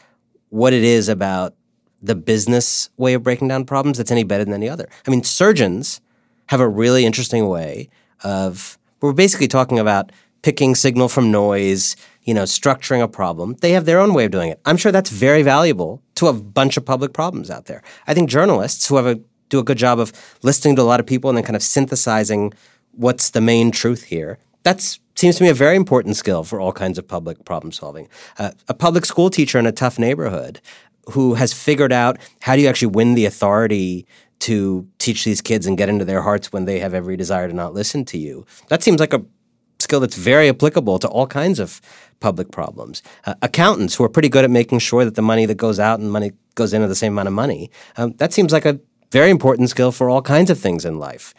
what it is about the business way of breaking down problems that's any better than any other. I mean, surgeons have a really interesting way of we're basically talking about picking signal from noise, you know, structuring a problem. They have their own way of doing it. I'm sure that's very valuable to a bunch of public problems out there. I think journalists who have a, do a good job of listening to a lot of people and then kind of synthesizing what's the main truth here. That seems to me a very important skill for all kinds of public problem solving. Uh, a public school teacher in a tough neighborhood who has figured out how do you actually win the authority to teach these kids and get into their hearts when they have every desire to not listen to you. That seems like a skill that's very applicable to all kinds of public problems. Uh, accountants who are pretty good at making sure that the money that goes out and money goes into the same amount of money. Um, that seems like a very important skill for all kinds of things in life.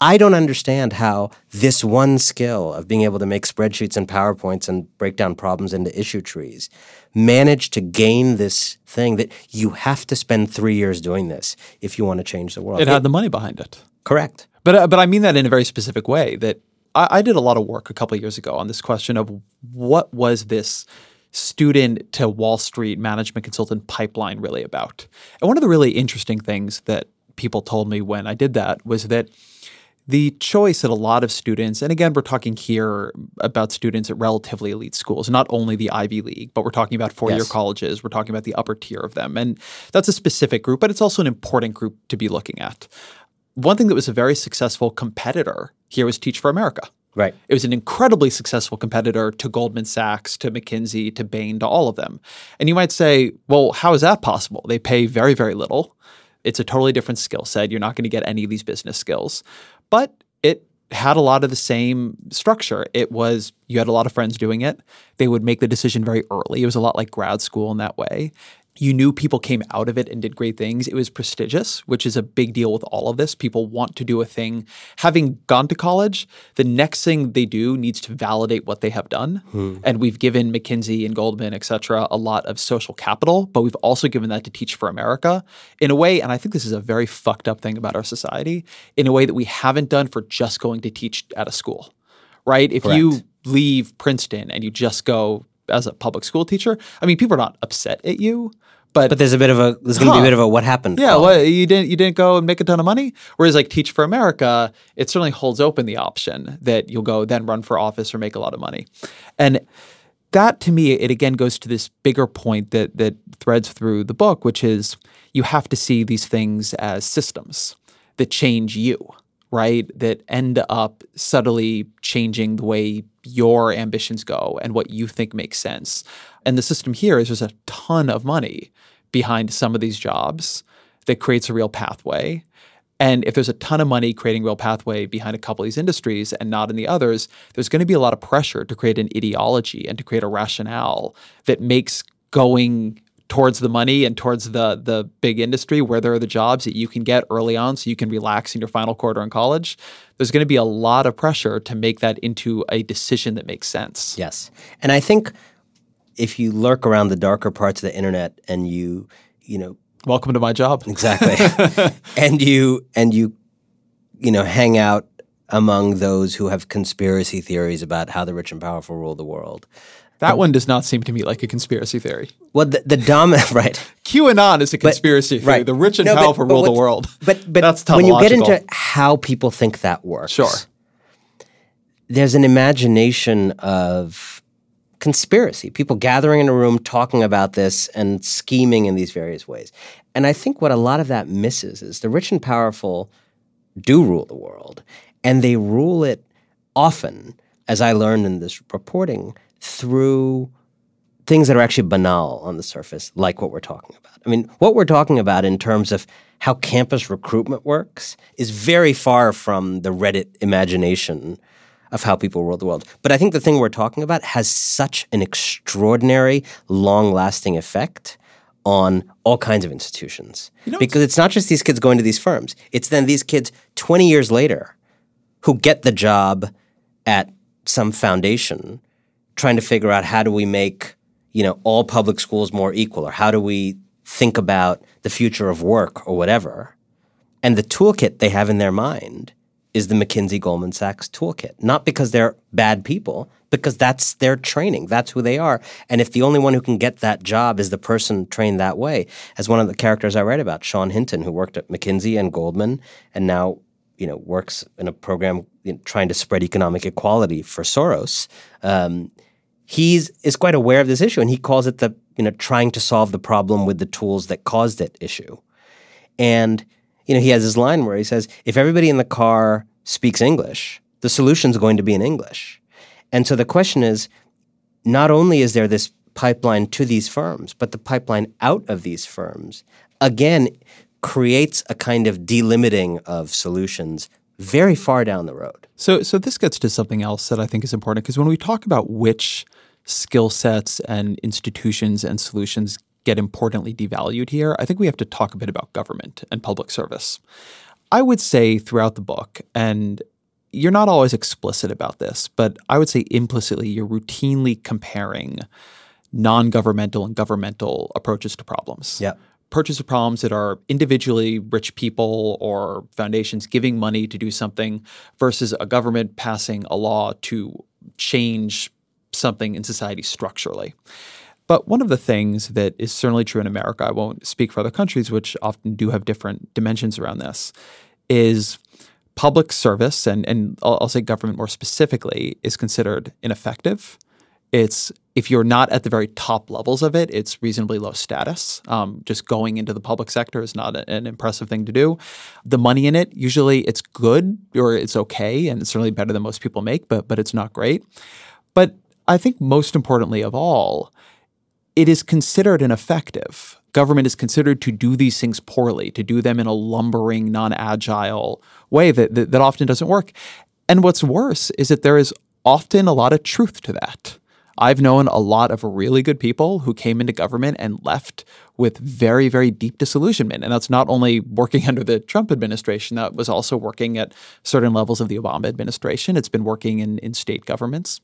I don't understand how this one skill of being able to make spreadsheets and PowerPoints and break down problems into issue trees managed to gain this thing that you have to spend three years doing this if you want to change the world. It had the money behind it. Correct. But, uh, but I mean that in a very specific way that I, I did a lot of work a couple years ago on this question of what was this student to Wall Street management consultant pipeline really about. And one of the really interesting things that people told me when I did that was that the choice that a lot of students, and again, we're talking here about students at relatively elite schools, not only the Ivy League, but we're talking about four year yes. colleges, we're talking about the upper tier of them. And that's a specific group, but it's also an important group to be looking at one thing that was a very successful competitor here was Teach for America. Right. It was an incredibly successful competitor to Goldman Sachs, to McKinsey, to Bain, to all of them. And you might say, well, how is that possible? They pay very, very little. It's a totally different skill set. You're not going to get any of these business skills. But it had a lot of the same structure. It was you had a lot of friends doing it. They would make the decision very early. It was a lot like grad school in that way you knew people came out of it and did great things. It was prestigious, which is a big deal with all of this. People want to do a thing. Having gone to college, the next thing they do needs to validate what they have done. Hmm. And we've given McKinsey and Goldman, et cetera, a lot of social capital, but we've also given that to Teach for America in a way, and I think this is a very fucked up thing about our society, in a way that we haven't done for just going to teach at a school, right? If Correct. you leave Princeton and you just go as a public school teacher, I mean, people are not upset at you, but but there's a bit of a there's going to huh, be a bit of a what happened. Yeah, oh. well, you didn't you didn't go and make a ton of money. Whereas like Teach for America, it certainly holds open the option that you'll go then run for office or make a lot of money, and that to me it again goes to this bigger point that that threads through the book, which is you have to see these things as systems that change you right? That end up subtly changing the way your ambitions go and what you think makes sense. And the system here is there's a ton of money behind some of these jobs that creates a real pathway. And if there's a ton of money creating real pathway behind a couple of these industries and not in the others, there's going to be a lot of pressure to create an ideology and to create a rationale that makes going towards the money and towards the the big industry where there are the jobs that you can get early on so you can relax in your final quarter in college there's going to be a lot of pressure to make that into a decision that makes sense Yes. And I think if you lurk around the darker parts of the internet and you, you know, welcome to my job exactly, and you and you, you know, hang out among those who have conspiracy theories about how the rich and powerful rule the world. That one does not seem to me like a conspiracy theory Well, the, the dominant right. qanon is a conspiracy theory right. the rich and No, powerful but rule the world But but That's when you get into how people think that works, sure there's an imagination of conspiracy, people gathering in a room talking about this and scheming in these various ways. And I think what a lot of that misses is the rich and powerful do rule the world, and they rule it often, as I learned in this reporting, through things that are actually banal on the surface, like what we're talking about. I mean, what we're talking about in terms of how campus recruitment works is very far from the Reddit imagination of how people rule the world. But I think the thing we're talking about has such an extraordinary, long lasting effect on all kinds of institutions. because it's not just these kids going to these firms, it's then these kids 20 years later who get the job at some foundation trying to figure out how do we make you know all public schools more equal or how do we think about the future of work or whatever. And the toolkit they have in their mind is the McKinsey Goldman Sachs toolkit. Not because they're bad people because that's their training. That's who they are. And if the only one who can get that job is the person trained that way as one of the characters I write about Sean Hinton who worked at McKinsey and Goldman and now you know works in a program trying to spread economic equality for Soros um, he's is quite aware of this issue and he calls it the you know trying to solve the problem with the tools that caused it issue. And you know he has his line where he says if everybody in the car speaks english the solution's going to be in english. And so the question is not only is there this pipeline to these firms but the pipeline out of these firms again creates a kind of delimiting of solutions very far down the road. So, so this gets to something else that I think is important because when we talk about which skill sets and institutions and solutions get importantly devalued here, I think we have to talk a bit about government and public service. I would say throughout the book, and you're not always explicit about this, but I would say implicitly you're routinely comparing non-governmental and governmental approaches to problems. Yeah purchase of problems that are individually rich people or foundations giving money to do something versus a government passing a law to change something in society structurally. But one of the things that is certainly true in America, I won't speak for other countries, which often do have different dimensions around this, is public service, and, and I'll, I'll say government more specifically, is considered ineffective. It's if you're not at the very top levels of it, it's reasonably low status. Um, just going into the public sector is not a- an impressive thing to do. The money in it, usually it's good or it's okay, and it's certainly better than most people make, but but it's not great. But I think most importantly of all, it is considered ineffective. Government is considered to do these things poorly, to do them in a lumbering, non-agile way that, that, that often doesn't work. And what's worse is that there is often a lot of truth to that. I've known a lot of really good people who came into government and left with very, very deep disillusionment. And that's not only working under the Trump administration, that was also working at certain levels of the Obama administration. It's been working in, in state governments.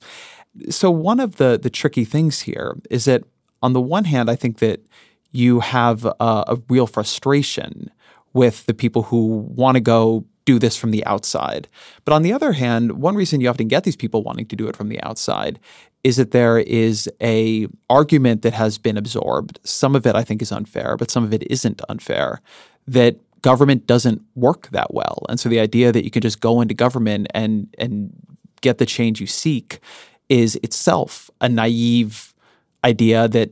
So, one of the, the tricky things here is that, on the one hand, I think that you have a, a real frustration with the people who want to go do this from the outside. But on the other hand, one reason you often get these people wanting to do it from the outside is that there is a argument that has been absorbed. Some of it I think is unfair, but some of it isn't unfair. That government doesn't work that well. And so the idea that you can just go into government and and get the change you seek is itself a naive idea that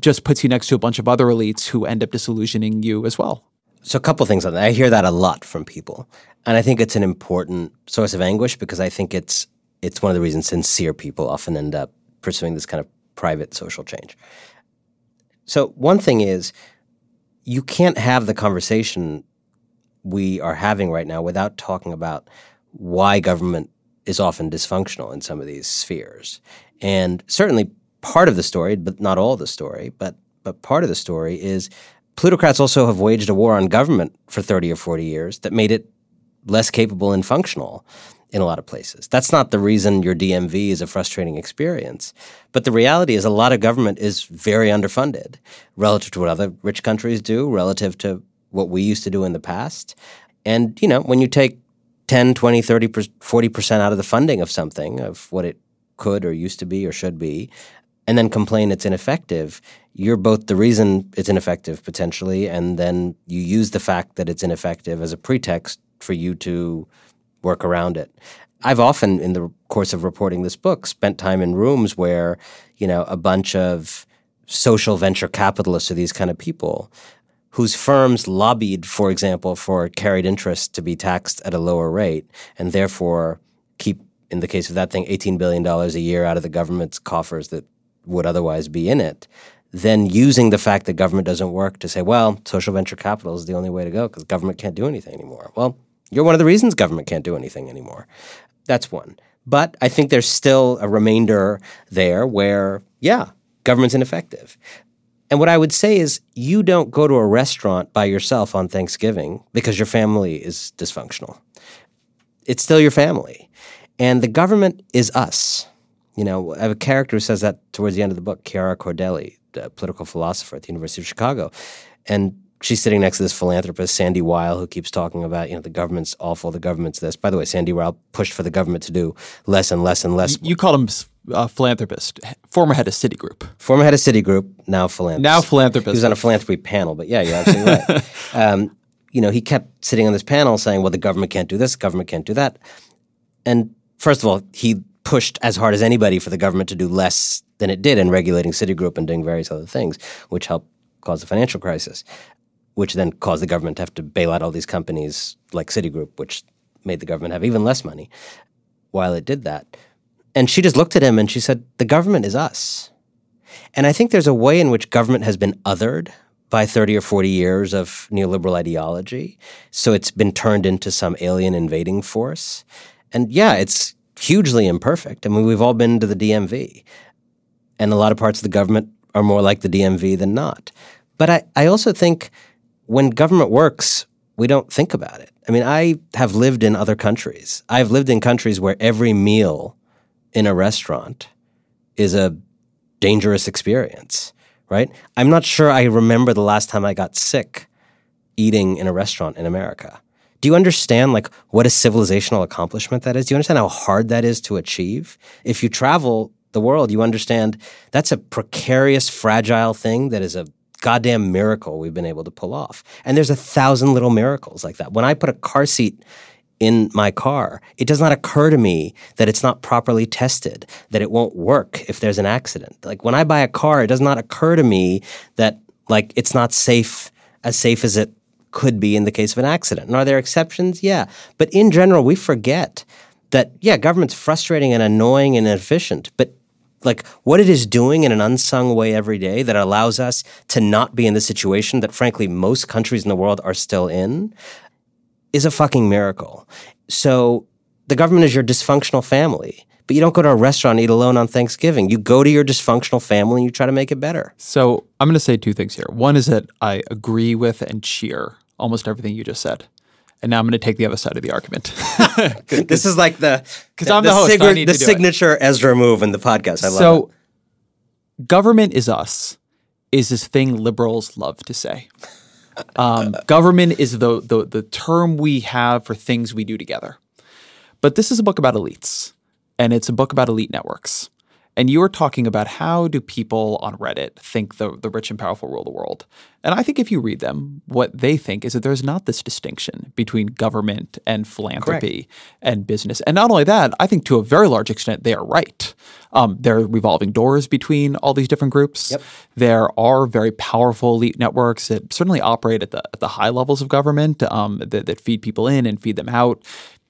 just puts you next to a bunch of other elites who end up disillusioning you as well. So a couple things on that. I hear that a lot from people, and I think it's an important source of anguish because I think it's it's one of the reasons sincere people often end up pursuing this kind of private social change. So one thing is you can't have the conversation we are having right now without talking about why government is often dysfunctional in some of these spheres. And certainly part of the story, but not all the story, but but part of the story is plutocrats also have waged a war on government for 30 or 40 years that made it less capable and functional in a lot of places. That's not the reason your DMV is a frustrating experience. But the reality is a lot of government is very underfunded relative to what other rich countries do, relative to what we used to do in the past. And, you know, when you take 10, 20, 30, 40% out of the funding of something, of what it could or used to be or should be, and then complain it's ineffective, you're both the reason it's ineffective potentially, and then you use the fact that it's ineffective as a pretext for you to work around it. I've often, in the course of reporting this book, spent time in rooms where, you know, a bunch of social venture capitalists or these kind of people whose firms lobbied, for example, for carried interest to be taxed at a lower rate and therefore keep, in the case of that thing, $18 billion a year out of the government's coffers that would otherwise be in it, then using the fact that government doesn't work to say, well, social venture capital is the only way to go because government can't do anything anymore. Well, you're one of the reasons government can't do anything anymore. That's one. But I think there's still a remainder there where, yeah, government's ineffective. And what I would say is you don't go to a restaurant by yourself on Thanksgiving because your family is dysfunctional. It's still your family. And the government is us. You know, I have a character who says that towards the end of the book, Chiara Cordelli, a political philosopher at the University of Chicago. And she's sitting next to this philanthropist, Sandy Weill, who keeps talking about, you know, the government's awful, the government's this. By the way, Sandy Weill pushed for the government to do less and less and less. You, you called him a philanthropist, former head of Citigroup. Former head of Citigroup, now philanthropist. Now philanthropist. He was on a philanthropy panel, but yeah, you're absolutely right. Um, you know, he kept sitting on this panel saying, well, the government can't do this, government can't do that. And first of all, he pushed as hard as anybody for the government to do less than it did in regulating Citigroup and doing various other things, which helped cause the financial crisis which then caused the government to have to bail out all these companies like Citigroup, which made the government have even less money while it did that. And she just looked at him and she said, The government is us. And I think there's a way in which government has been othered by 30 or 40 years of neoliberal ideology. So it's been turned into some alien invading force. And yeah, it's hugely imperfect. I mean, we've all been to the DMV, and a lot of parts of the government are more like the DMV than not. But I, I also think when government works, we don't think about it. I mean, I have lived in other countries. I've lived in countries where every meal in a restaurant is a dangerous experience, right? I'm not sure I remember the last time I got sick eating in a restaurant in America. Do you understand like what a civilizational accomplishment that is? Do you understand how hard that is to achieve? If you travel the world, you understand that's a precarious, fragile thing that is a goddamn miracle we've been able to pull off. And there's a thousand little miracles like that. When I put a car seat in my car, it does not occur to me that it's not properly tested, that it won't work if there's an accident. Like when I buy a car, it does not occur to me that like it's not safe as safe as it could be in the case of an accident. And are there exceptions? Yeah. But in general, we forget that yeah, government's frustrating and annoying and inefficient, but like what it is doing in an unsung way every day that allows us to not be in the situation that frankly most countries in the world are still in is a fucking miracle. So the government is your dysfunctional family. But you don't go to a restaurant and eat alone on Thanksgiving. You go to your dysfunctional family and you try to make it better. So I'm going to say two things here. One is that I agree with and cheer almost everything you just said and now I'm going to take the other side of the argument. this is like the because I'm the, the host. Sig- the signature it. Ezra move in the podcast. I love so, it. government is us is this thing liberals love to say. Um, government is the, the the term we have for things we do together. But this is a book about elites, and it's a book about elite networks. And you were talking about how do people on Reddit think the, the rich and powerful rule the world. And I think if you read them, what they think is that there's not this distinction between government and philanthropy Correct. and business. And not only that, I think to a very large extent they are right. Um, there are revolving doors between all these different groups. Yep. There are very powerful elite networks that certainly operate at the, at the high levels of government um, that, that feed people in and feed them out.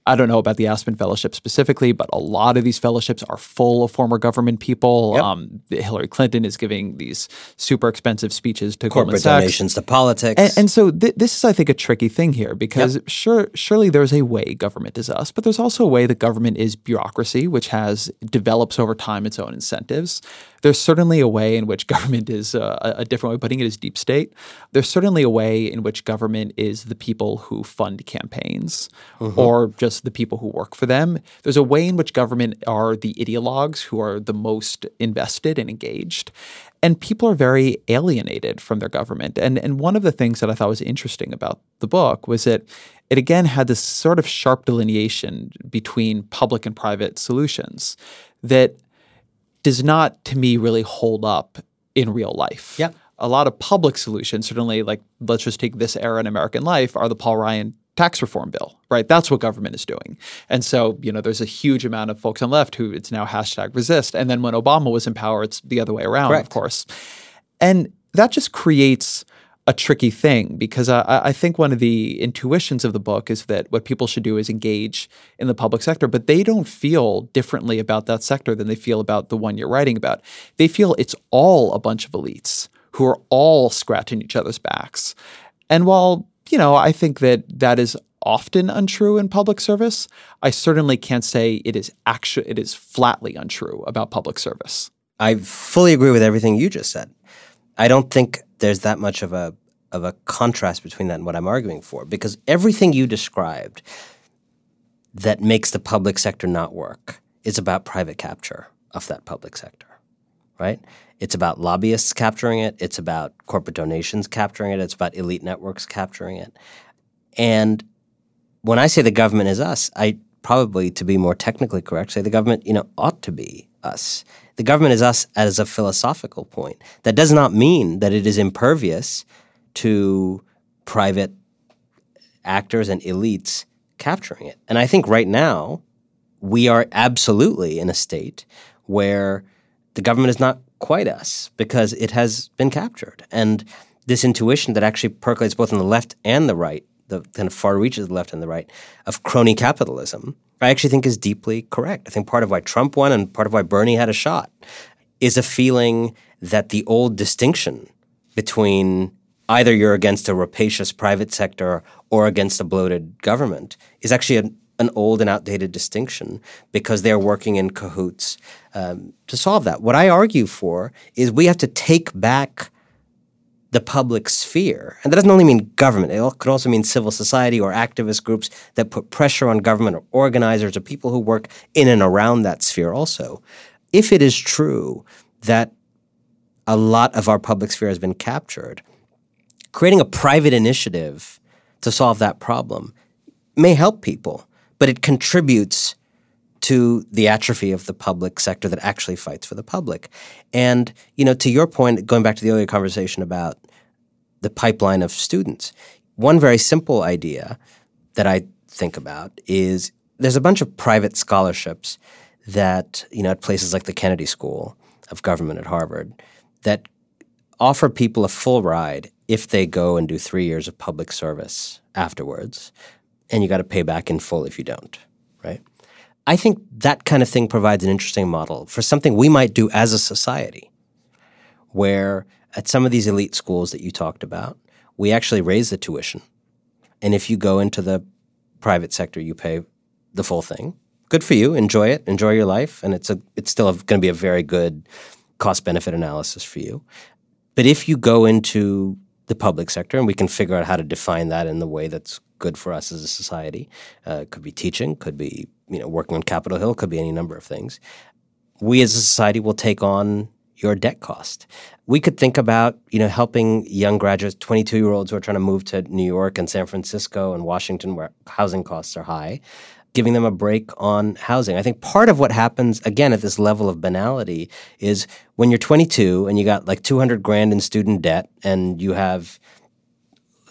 I don't know about the Aspen Fellowship specifically, but a lot of these fellowships are full of former government people. Yep. Um, Hillary Clinton is giving these super expensive speeches to Corporate donations to politics. And, and so th- this is, I think, a tricky thing here because sure, surely there's a way government is us, but there's also a way that government is bureaucracy, which has develops over time its own incentives. There's certainly a way in which government is uh, a different way of putting it is deep state. There's certainly a way in which government is the people who fund campaigns or just the people who work for them. There's a way in which government are the ideologues who are the most invested and engaged. And people are very alienated from their government. And, and one of the things that I thought was interesting about the book was that it again had this sort of sharp delineation between public and private solutions that does not, to me, really hold up in real life. Yeah A lot of public solutions, certainly, like let's just take this era in American life, are the Paul Ryan tax reform bill, right? That's what government is doing. And so, you know, there's a huge amount of folks on the left who it's now hashtag resist. And then when Obama was in power, it's the other way around, of course. And that just creates a tricky thing because I, I think one of the intuitions of the book is that what people should do is engage in the public sector, but they don't feel differently about that sector than they feel about the one you're writing about. They feel it's all a bunch of elites who are all scratching each other's backs. And while, you know, I think that that is often untrue in public service, I certainly can't say it is actually it is flatly untrue about public service. I fully agree with everything you just said. I don't think there's that much of a of a contrast between that and what I'm arguing for because everything you described that makes the public sector not work is about private capture of that public sector. Right? It's about lobbyists capturing it, it's about corporate donations capturing it, it's about elite networks capturing it. And when I say the government is us, I probably, to be more technically correct, say the government, you know, ought to be us. The government is us as a philosophical point. That does not mean that it is impervious to private actors and elites capturing it. And I think right now we are absolutely in a state where the government is not quite us because it has been captured. And this intuition that actually percolates both on the left and the right, the kind of far reaches of the left and the right, of crony capitalism, I actually think is deeply correct. I think part of why Trump won and part of why Bernie had a shot is a feeling that the old distinction between either you're against a rapacious private sector or against a bloated government is actually an, an old and outdated distinction because they're working in cahoots um, to solve that. What I argue for is we have to take back the public sphere. And that doesn't only mean government, it could also mean civil society or activist groups that put pressure on government or organizers or people who work in and around that sphere also. If it is true that a lot of our public sphere has been captured, creating a private initiative to solve that problem may help people, but it contributes to the atrophy of the public sector that actually fights for the public. And, you know, to your point, going back to the earlier conversation about the pipeline of students, one very simple idea that I think about is there's a bunch of private scholarships that, you know, at places like the Kennedy School of Government at Harvard that offer people a full ride if they go and do three years of public service afterwards. And you got to pay back in full if you don't, right? I think that kind of thing provides an interesting model for something we might do as a society, where at some of these elite schools that you talked about, we actually raise the tuition. And if you go into the private sector, you pay the full thing. Good for you. Enjoy it. Enjoy your life. And it's a it's still going to be a very good cost benefit analysis for you. But if you go into the public sector, and we can figure out how to define that in the way that's good for us as a society, uh, could be teaching, could be you know working on Capitol Hill, could be any number of things. We as a society will take on your debt cost. We could think about you know helping young graduates, twenty two year olds who are trying to move to New York and San Francisco and Washington, where housing costs are high giving them a break on housing. I think part of what happens again at this level of banality is when you're 22 and you got like 200 grand in student debt and you have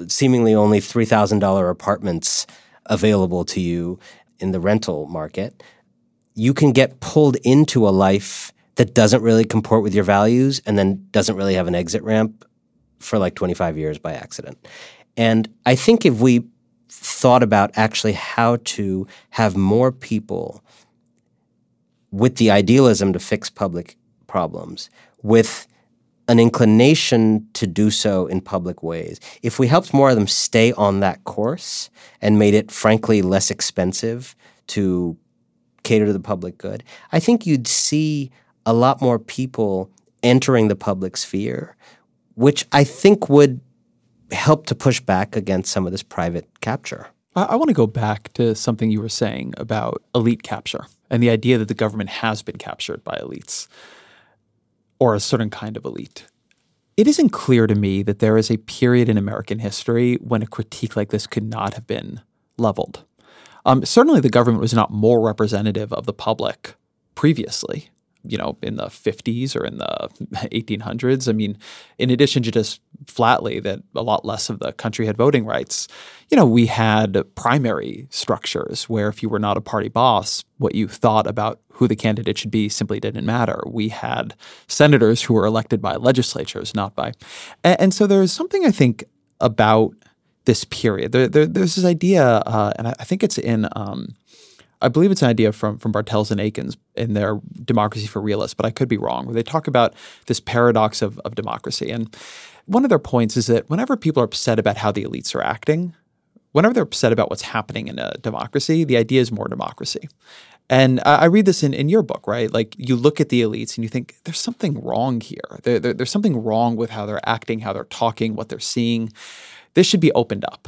seemingly only $3,000 apartments available to you in the rental market, you can get pulled into a life that doesn't really comport with your values and then doesn't really have an exit ramp for like 25 years by accident. And I think if we thought about actually how to have more people with the idealism to fix public problems, with an inclination to do so in public ways. If we helped more of them stay on that course and made it, frankly, less expensive to cater to the public good, I think you'd see a lot more people entering the public sphere, which I think would help to push back against some of this private capture. I, I want to go back to something you were saying about elite capture and the idea that the government has been captured by elites or a certain kind of elite. It isn't clear to me that there is a period in American history when a critique like this could not have been leveled. Um, certainly, the government was not more representative of the public previously you know, in the 50s or in the 1800s. I mean, in addition to just flatly that a lot less of the country had voting rights, you know, we had primary structures where if you were not a party boss, what you thought about who the candidate should be simply didn't matter. We had senators who were elected by legislatures, not by. And, so there's something I think about this period. There, there, there's this idea, uh, and I, I, think it's in. Um, I believe it's an idea from from Bartels and Aikens in their Democracy for Realists, but I could be wrong. Where they talk about this paradox of of democracy, and one of their points is that whenever people are upset about how the elites are acting, whenever they're upset about what's happening in a democracy, the idea is more democracy. And I, read this in, in your book, right? Like you look at the elites and you think there's something wrong here. There, there, there's something wrong with how they're acting, how they're talking, what they're seeing. This should be opened up.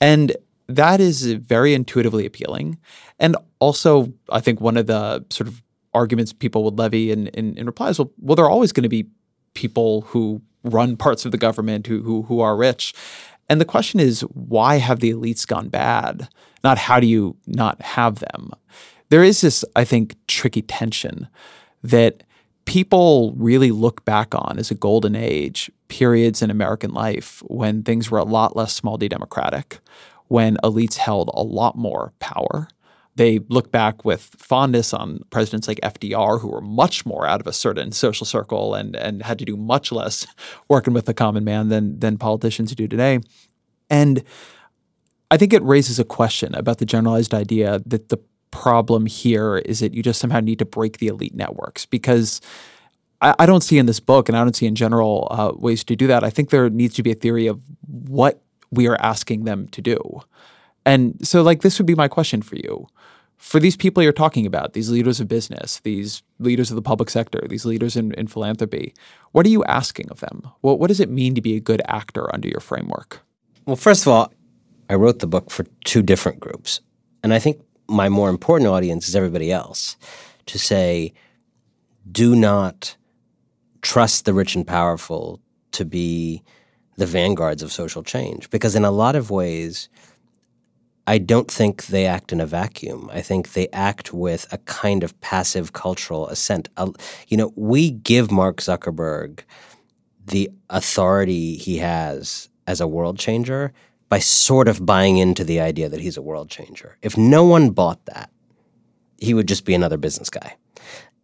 And that is very intuitively appealing. And also, I think one of the sort of arguments people would levy in, in, in replies, well, well, there are always going to be people who run parts of the government who, who, who are rich. And the question is, why have the elites gone bad? Not how do you not have them? There is this, I think, tricky tension that people really look back on as a golden age periods in American life when things were a lot less small d democratic, when elites held a lot more power. They look back with fondness on presidents like FDR, who were much more out of a certain social circle and, and had to do much less working with the common man than, than politicians do today. And I think it raises a question about the generalized idea that the problem here is that you just somehow need to break the elite networks because I, I don't see in this book, and I don't see in general uh, ways to do that. I think there needs to be a theory of what we are asking them to do. And so, like, this would be my question for you. For these people you're talking about, these leaders of business, these leaders of the public sector, these leaders in, in philanthropy, what are you asking of them? What, what does it mean to be a good actor under your framework? Well, first of all, I wrote the book for two different groups. And I think my more important audience is everybody else to say, do not trust the rich and powerful to be the vanguards of social change because in a lot of ways I don't think they act in a vacuum. I think they act with a kind of passive cultural assent. You know, we give Mark Zuckerberg the authority he has as a world changer by sort of buying into the idea that he's a world changer. If no one bought that, he would just be another business guy.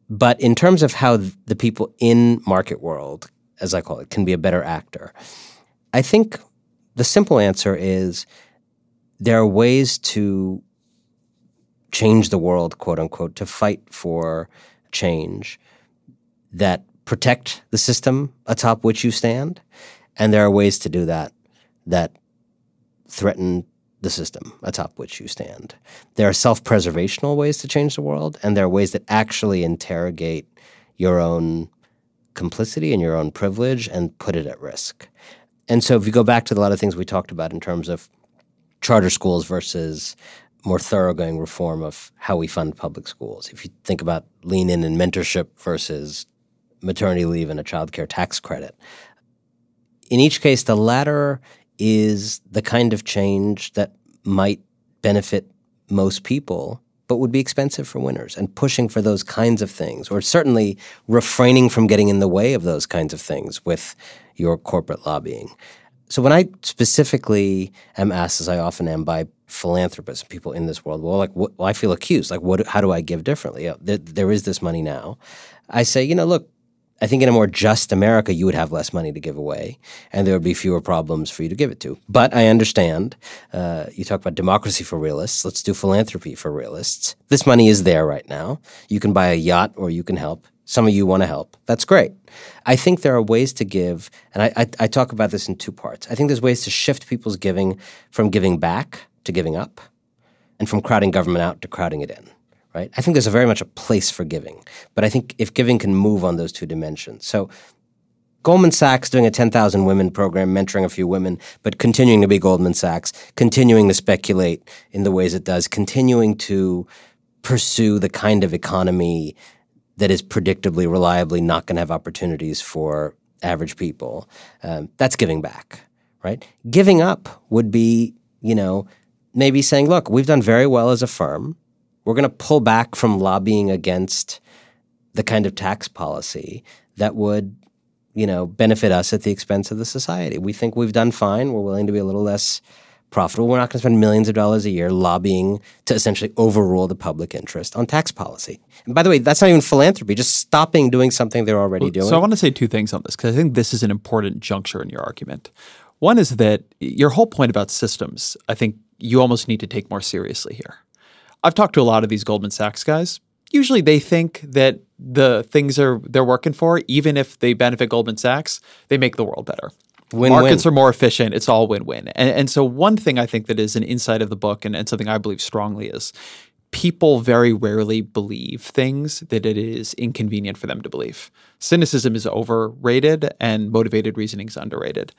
But in terms of how the people in market world, as I call it, can be a better actor, I think the simple answer is there are ways to change the world, quote unquote, to fight for change that protect the system atop which you stand. And there are ways to do that that threaten the system atop which you stand. There are self preservational ways to change the world, and there are ways that actually interrogate your own complicity and your own privilege and put it at risk. And so if you go back to a lot of things we talked about in terms of charter schools versus more thoroughgoing reform of how we fund public schools, if you think about lean in and mentorship versus maternity leave and a child care tax credit, in each case, the latter is the kind of change that might benefit most people but would be expensive for winners and pushing for those kinds of things or certainly refraining from getting in the way of those kinds of things with your corporate lobbying. So when I specifically am asked, as I often am by philanthropists, and people in this world, well, like, what, well, I feel accused. Like, what? How do I give differently? there is this money now. I say, you know, look, I think in a more just America, you would have less money to give away, and there would be fewer problems for you to give it to. But I understand. Uh, you talk about democracy for realists. Let's do philanthropy for realists. This money is there right now. You can buy a yacht, or you can help. Some of you want to help. That's great. I think there are ways to give, and I, I, I talk about this in two parts. I think there's ways to shift people's giving from giving back to giving up, and from crowding government out to crowding it in right? I think there's a very much a place for giving, but I think if giving can move on those two dimensions. So Goldman Sachs doing a 10,000 women program, mentoring a few women, but continuing to be Goldman Sachs, continuing to speculate in the ways it does, continuing to pursue the kind of economy that is predictably, reliably not going to have opportunities for average people. Um, that's giving back, right? Giving up would be, you know, maybe saying, look, we've done very well as a firm we're going to pull back from lobbying against the kind of tax policy that would, you know, benefit us at the expense of the society. We think we've done fine. We're willing to be a little less profitable. We're not going to spend millions of dollars a year lobbying to essentially overrule the public interest on tax policy. And by the way, that's not even philanthropy, just stopping doing something they're already well, doing. So I want to say two things on this because I think this is an important juncture in your argument. One is that your whole point about systems, I think you almost need to take more seriously here. I've talked to a lot of these Goldman Sachs guys. Usually they think that the things are they're working for, even if they benefit Goldman Sachs, they make the world better. Win-win. Markets are more efficient. It's all win-win. And, and so one thing I think that is an insight of the book and, and something I believe strongly is people very rarely believe things that it is inconvenient for them to believe. Cynicism is overrated and motivated reasoning is underrated.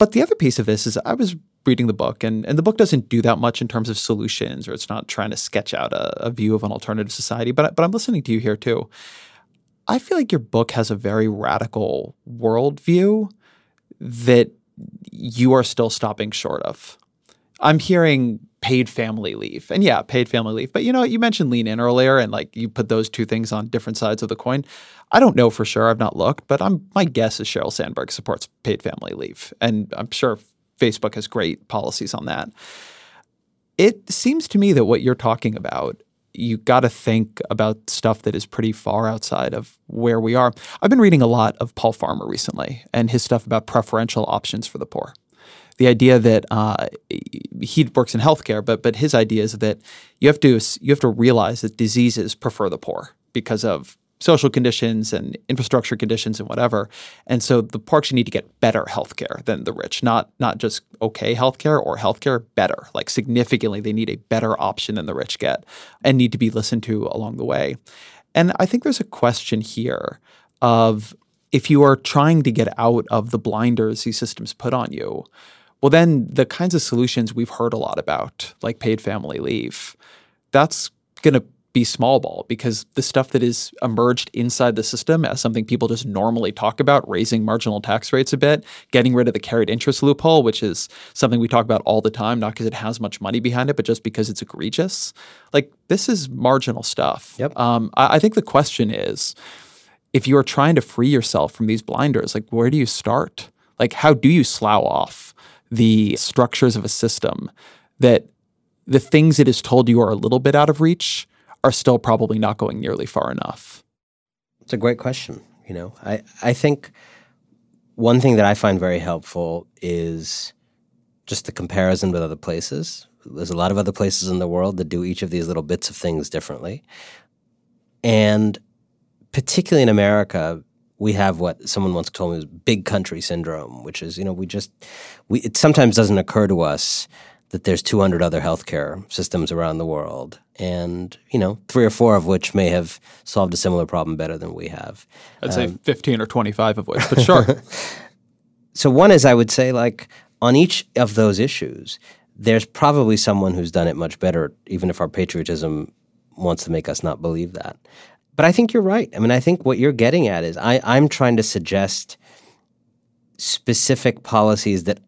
But the other piece of this is I was reading the book, and, and the book doesn't do that much in terms of solutions, or it's not trying to sketch out a, a view of an alternative society. But but I'm listening to you here too. I feel like your book has a very radical worldview that you are still stopping short of. I'm hearing paid family leave. And yeah, paid family leave. But you know, you mentioned lean in earlier and like you put those two things on different sides of the coin. I don't know for sure. I've not looked, but I'm my guess is Sheryl Sandberg supports paid family leave. And I'm sure Facebook has great policies on that. It seems to me that what you're talking about you got to think about stuff that is pretty far outside of where we are. I've been reading a lot of Paul Farmer recently and his stuff about preferential options for the poor the idea that uh, he works in healthcare, but but his idea is that you have to you have to realize that diseases prefer the poor because of social conditions and infrastructure conditions and whatever. And so the poor actually need to get better healthcare than the rich, not not just okay healthcare or healthcare better, like significantly they need a better option than the rich get and need to be listened to along the way. And I think there's a question here of if you are trying to get out of the blinders these systems put on you, well, then the kinds of solutions we've heard a lot about, like paid family leave, that's going to be small ball because the stuff that is emerged inside the system as something people just normally talk about, raising marginal tax rates a bit, getting rid of the carried interest loophole, which is something we talk about all the time, not because it has much money behind it, but just because it's egregious. Like this is marginal stuff. Yep. Um, I, I think the question is, if you are trying to free yourself from these blinders, like where do you start? Like how do you slough off the structures of a system that the things it is told you are a little bit out of reach are still probably not going nearly far enough? It's a great question. You know, I, I think one thing that I find very helpful is just the comparison with other places. There's a lot of other places in the world that do each of these little bits of things differently. And particularly in America, we have what someone once told me was big country syndrome, which is, you know, we just, we, it sometimes doesn't occur to us that there's 200 other healthcare systems around the world, and you know, three or four of which may have solved a similar problem better than we have. I'd um, say 15 or 25 of which, but sure. so one is, I would say, like on each of those issues, there's probably someone who's done it much better, even if our patriotism wants to make us not believe that. But I think you're right. I mean, I think what you're getting at is I, I'm trying to suggest specific policies that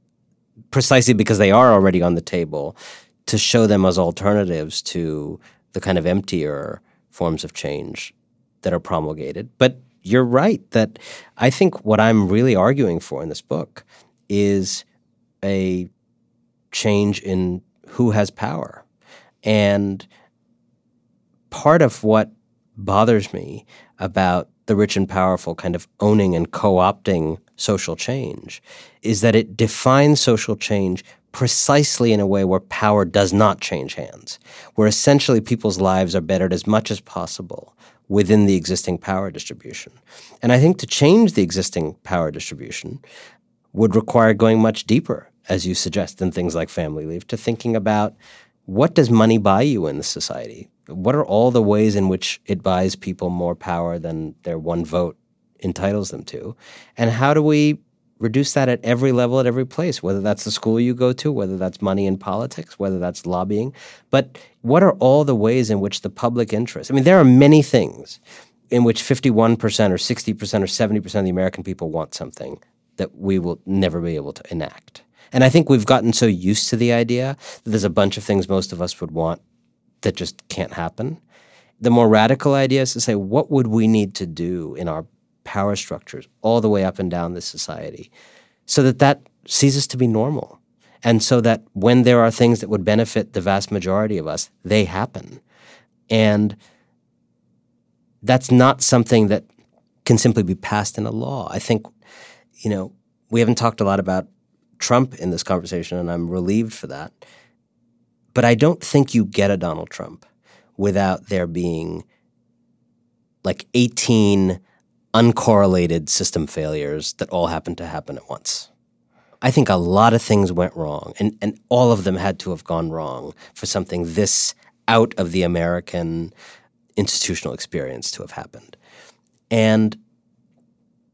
precisely because they are already on the table to show them as alternatives to the kind of emptier forms of change that are promulgated. But you're right that I think what I'm really arguing for in this book is a change in who has power. And part of what bothers me about the rich and powerful kind of owning and co opting social change is that it defines social change precisely in a way where power does not change hands, where essentially people's lives are bettered as much as possible within the existing power distribution. And I think to change the existing power distribution would require going much deeper, as you suggest, than things like family leave, to thinking about what does money buy you in the society? What are all the ways in which it buys people more power than their one vote entitles them to? And how do we reduce that at every level, at every place, whether that's the school you go to, whether that's money in politics, whether that's lobbying. But what are all the ways in which the public interest? I mean, there are many things in which 51% or 60% or 70% of the American people want something that we will never be able to enact. And I think we've gotten so used to the idea that there's a bunch of things most of us would want that just can't happen. The more radical idea is to say, what would we need to do in our power structures all the way up and down this society so that that ceases to be normal? And so that when there are things that would benefit the vast majority of us, they happen. And that's not something that can simply be passed in a law. I think, you know, we haven't talked a lot about Trump in this conversation, and I'm relieved for that. But I don't think you get a Donald Trump without there being like 18 uncorrelated system failures that all happen to happen at once. I think a lot of things went wrong, and, and all of them had to have gone wrong for something this out of the American institutional experience to have happened. And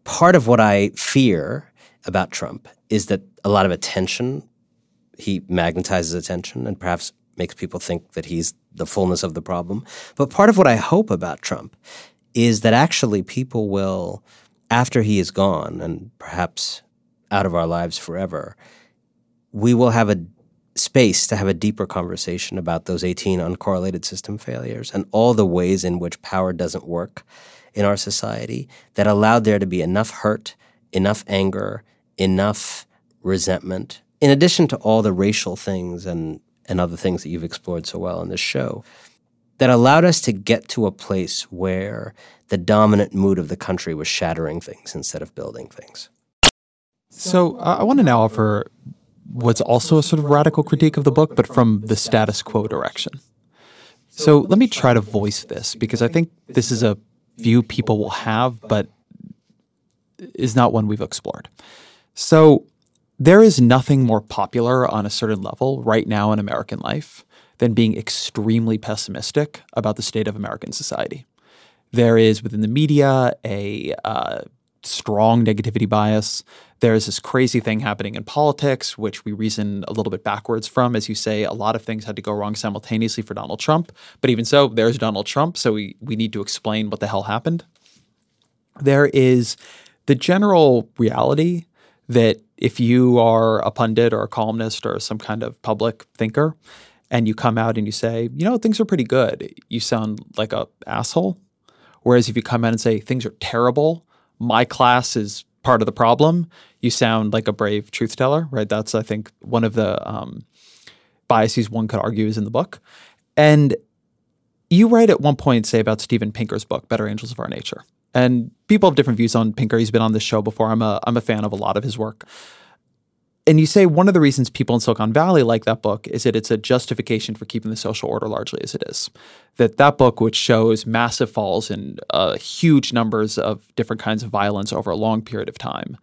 part of what I fear about Trump is that a lot of attention, he magnetizes attention and perhaps makes people think that he's the fullness of the problem. But part of what I hope about Trump is that actually people will, after he is gone and perhaps out of our lives forever, we will have a space to have a deeper conversation about those 18 uncorrelated system failures and all the ways in which power doesn't work in our society that allowed there to be enough hurt, enough anger, enough resentment, in addition to all the racial things and, and other things that you've explored so well in this show, that allowed us to get to a place where the dominant mood of the country was shattering things instead of building things. So uh, I want to now offer what's also a sort of radical critique of the book, but from the status quo direction. So let me try to voice this because I think this is a view people will have, but is not one we've explored. So there is nothing more popular on a certain level right now in American life than being extremely pessimistic about the state of American society. There is within the media a uh, strong negativity bias. There's this crazy thing happening in politics, which we reason a little bit backwards from. As you say, a lot of things had to go wrong simultaneously for Donald Trump. But even so, there's Donald Trump. So we, we need to explain what the hell happened. There is the general reality that if you are a pundit or a columnist or some kind of public thinker and you come out and you say, you know, things are pretty good, you sound like a asshole. Whereas if you come out and say things are terrible, my class is part of the problem, you sound like a brave truth teller, right? That's I think one of the um, biases one could argue is in the book. And you write at one point say about Steven Pinker's book, Better Angels of Our Nature. And people have different views on Pinker. He's been on this show before. I'm a I'm a fan of a lot of his work. And you say one of the reasons people in Silicon Valley like that book is that it's a justification for keeping the social order largely as it is. That that book, which shows massive falls in uh, huge numbers of different kinds of violence over a long period of time,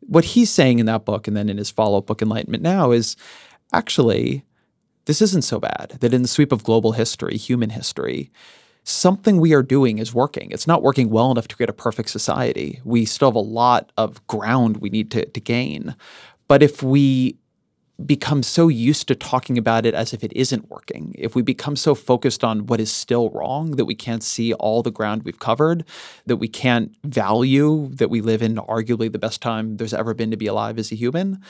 what he's saying in that book and then in his follow-up book Enlightenment Now is actually this isn't so bad. That in the sweep of global history, human history, something we are doing is working. It's not working well enough to create a perfect society. We still have a lot of ground we need to, to gain. But if we become so used to talking about it as if it isn't working, if we become so focused on what is still wrong that we can't see all the ground we've covered, that we can't value that we live in arguably the best time there's ever been to be alive as a human,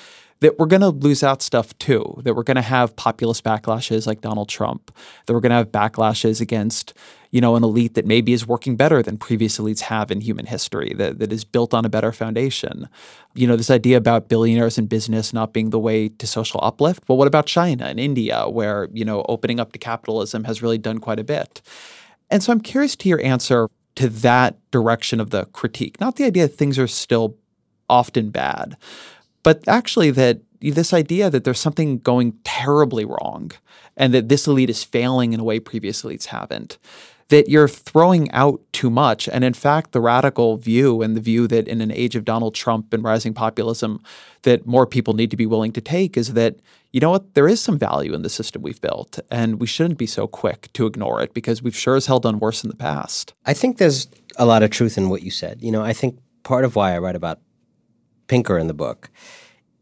that we're going to lose out stuff too, that we're going to have populist backlashes like Donald Trump, that we're going to have backlashes against you know, an elite that maybe is working better than previous elites have in human history, that, that is built on a better foundation. You know, this idea about billionaires and business not being the way to social uplift. Well, what about China and India, where, you know, opening up to capitalism has really done quite a bit? And so I'm curious to your answer to that direction of the critique. Not the idea that things are still often bad, but actually that this idea that there's something going terribly wrong and that this elite is failing in a way previous elites haven't that you're throwing out too much. And in fact, the radical view and the view that in an age of Donald Trump and rising populism, that more people need to be willing to take is that, you know what, there is some value in the system we've built. And we shouldn't be so quick to ignore it because we've sure as hell done worse in the past. I think there's a lot of truth in what you said. You know, I think part of why I write about Pinker in the book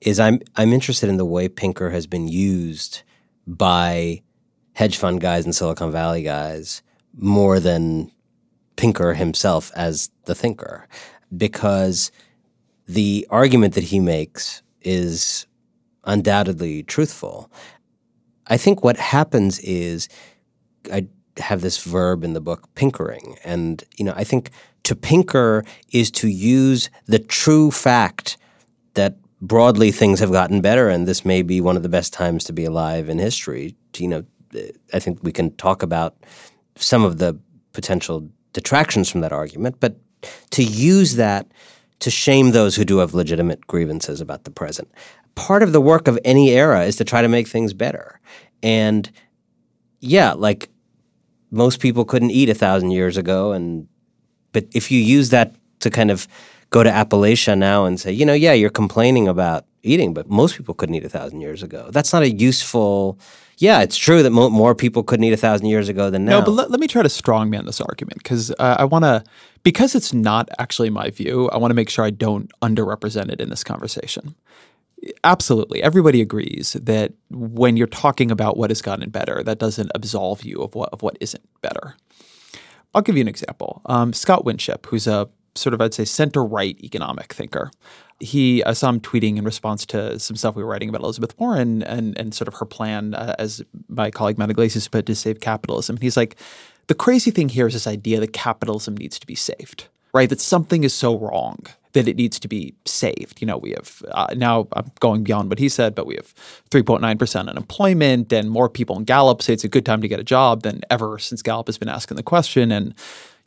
is I'm I'm interested in the way Pinker has been used by hedge fund guys and Silicon Valley guys more than Pinker himself as the thinker, because the argument that he makes is undoubtedly truthful. I think what happens is I have this verb in the book, pinkering. And, you know, I think to pinker is to use the true fact that broadly things have gotten better and this may be one of the best times to be alive in history. You know, I think we can talk about some of the potential detractions from that argument, but to use that to shame those who do have legitimate grievances about the present. Part of the work of any era is to try to make things better. And yeah, like most people couldn't eat a thousand years ago, and but if you use that to kind of go to Appalachia now and say, you know, yeah, you're complaining about eating, but most people couldn't eat a thousand years ago. That's not a useful yeah, it's true that mo- more people couldn't eat a thousand years ago than now. No, but let, let me try to strongman this argument because uh, I want to, because it's not actually my view, I want to make sure I don't underrepresent it in this conversation. Absolutely. Everybody agrees that when you're talking about what has gotten better, that doesn't absolve you of what, of what isn't better. I'll give you an example. Um, Scott Winship, who's a sort of, I'd say, center right economic thinker, he I saw him tweeting in response to some stuff we were writing about Elizabeth Warren and and sort of her plan, uh, as my colleague Matt Yglesias put, to save capitalism. And he's like, the crazy thing here is this idea that capitalism needs to be saved, right? That something is so wrong that it needs to be saved. You know, we have uh, now I'm going beyond what he said, but we have 3.9% unemployment and more people in Gallup say it's a good time to get a job than ever since Gallup has been asking the question. And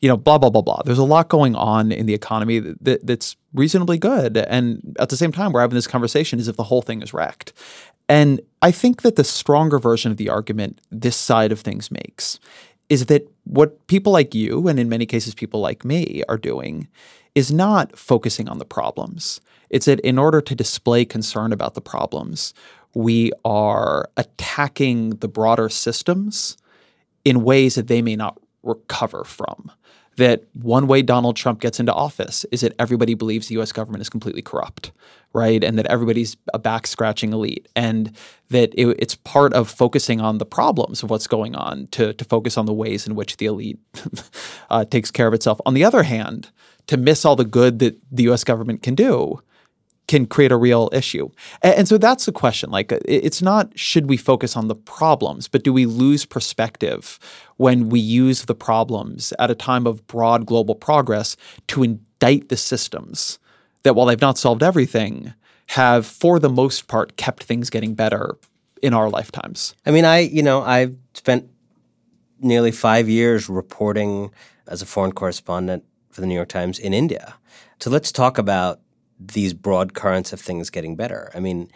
you know, blah, blah, blah, blah. There's a lot going on in the economy that, that's reasonably good. And at the same time, we're having this conversation as if the whole thing is wrecked. And I think that the stronger version of the argument this side of things makes is that what people like you, and in many cases, people like me, are doing is not focusing on the problems. It's that in order to display concern about the problems, we are attacking the broader systems in ways that they may not recover from that one way Donald Trump gets into office is that everybody believes the US government is completely corrupt, right? And that everybody's a back scratching elite. And that it, it's part of focusing on the problems of what's going on to, to focus on the ways in which the elite uh, takes care of itself. On the other hand, to miss all the good that the US government can do can create a real issue. And, and, so that's the question. Like, uh, it's not should we focus on the problems, but do we lose perspective when we use the problems at a time of broad global progress to indict the systems that, while they've not solved everything, have for the most part kept things getting better in our lifetimes? I mean, I, you know, I've spent nearly five years reporting as a foreign correspondent for the New York Times in India. So let's talk about these broad currents of things getting better. I mean,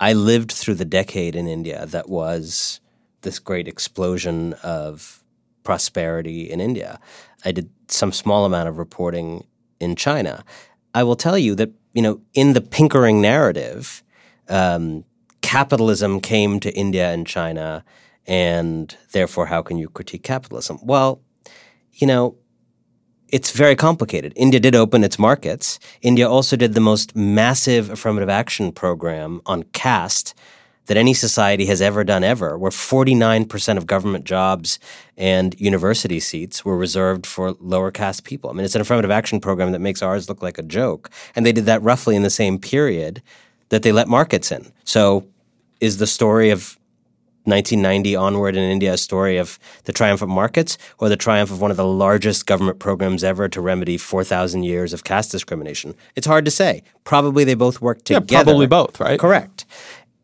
I lived through the decade in India that was this great explosion of prosperity in India. I did some small amount of reporting in China. I will tell you that, you know, in the pinkering narrative, um, capitalism came to India and China, and therefore, how can you critique capitalism? Well, you know, it's very complicated. India did open its markets. India also did the most massive affirmative action program on caste that any society has ever done ever, where 49% of government jobs and university seats were reserved for lower caste people. I mean, it's an affirmative action program that makes ours look like a joke. And they did that roughly in the same period that they let markets in. So is the story of 1990 onward in India a story of the triumph of markets or the triumph of one of the largest government programs ever to remedy 4,000 years of caste discrimination? It's hard to say. Probably they both work together. Yeah, probably both, right? Correct.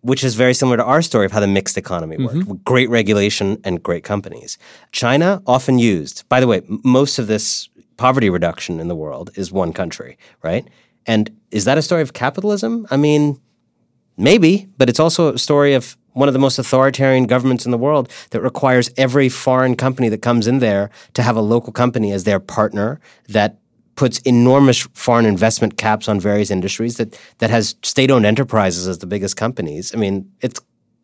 Which is very similar to our story of how the mixed economy worked, mm-hmm. with great regulation and great companies. China often used, by the way, most of this poverty reduction in the world is one country, right? And is that a story of capitalism? I mean, maybe, but it's also a story of one of the most authoritarian governments in the world that requires every foreign company that comes in there to have a local company as their partner that puts enormous foreign investment caps on various industries that that has state-owned enterprises as the biggest companies. I mean, it's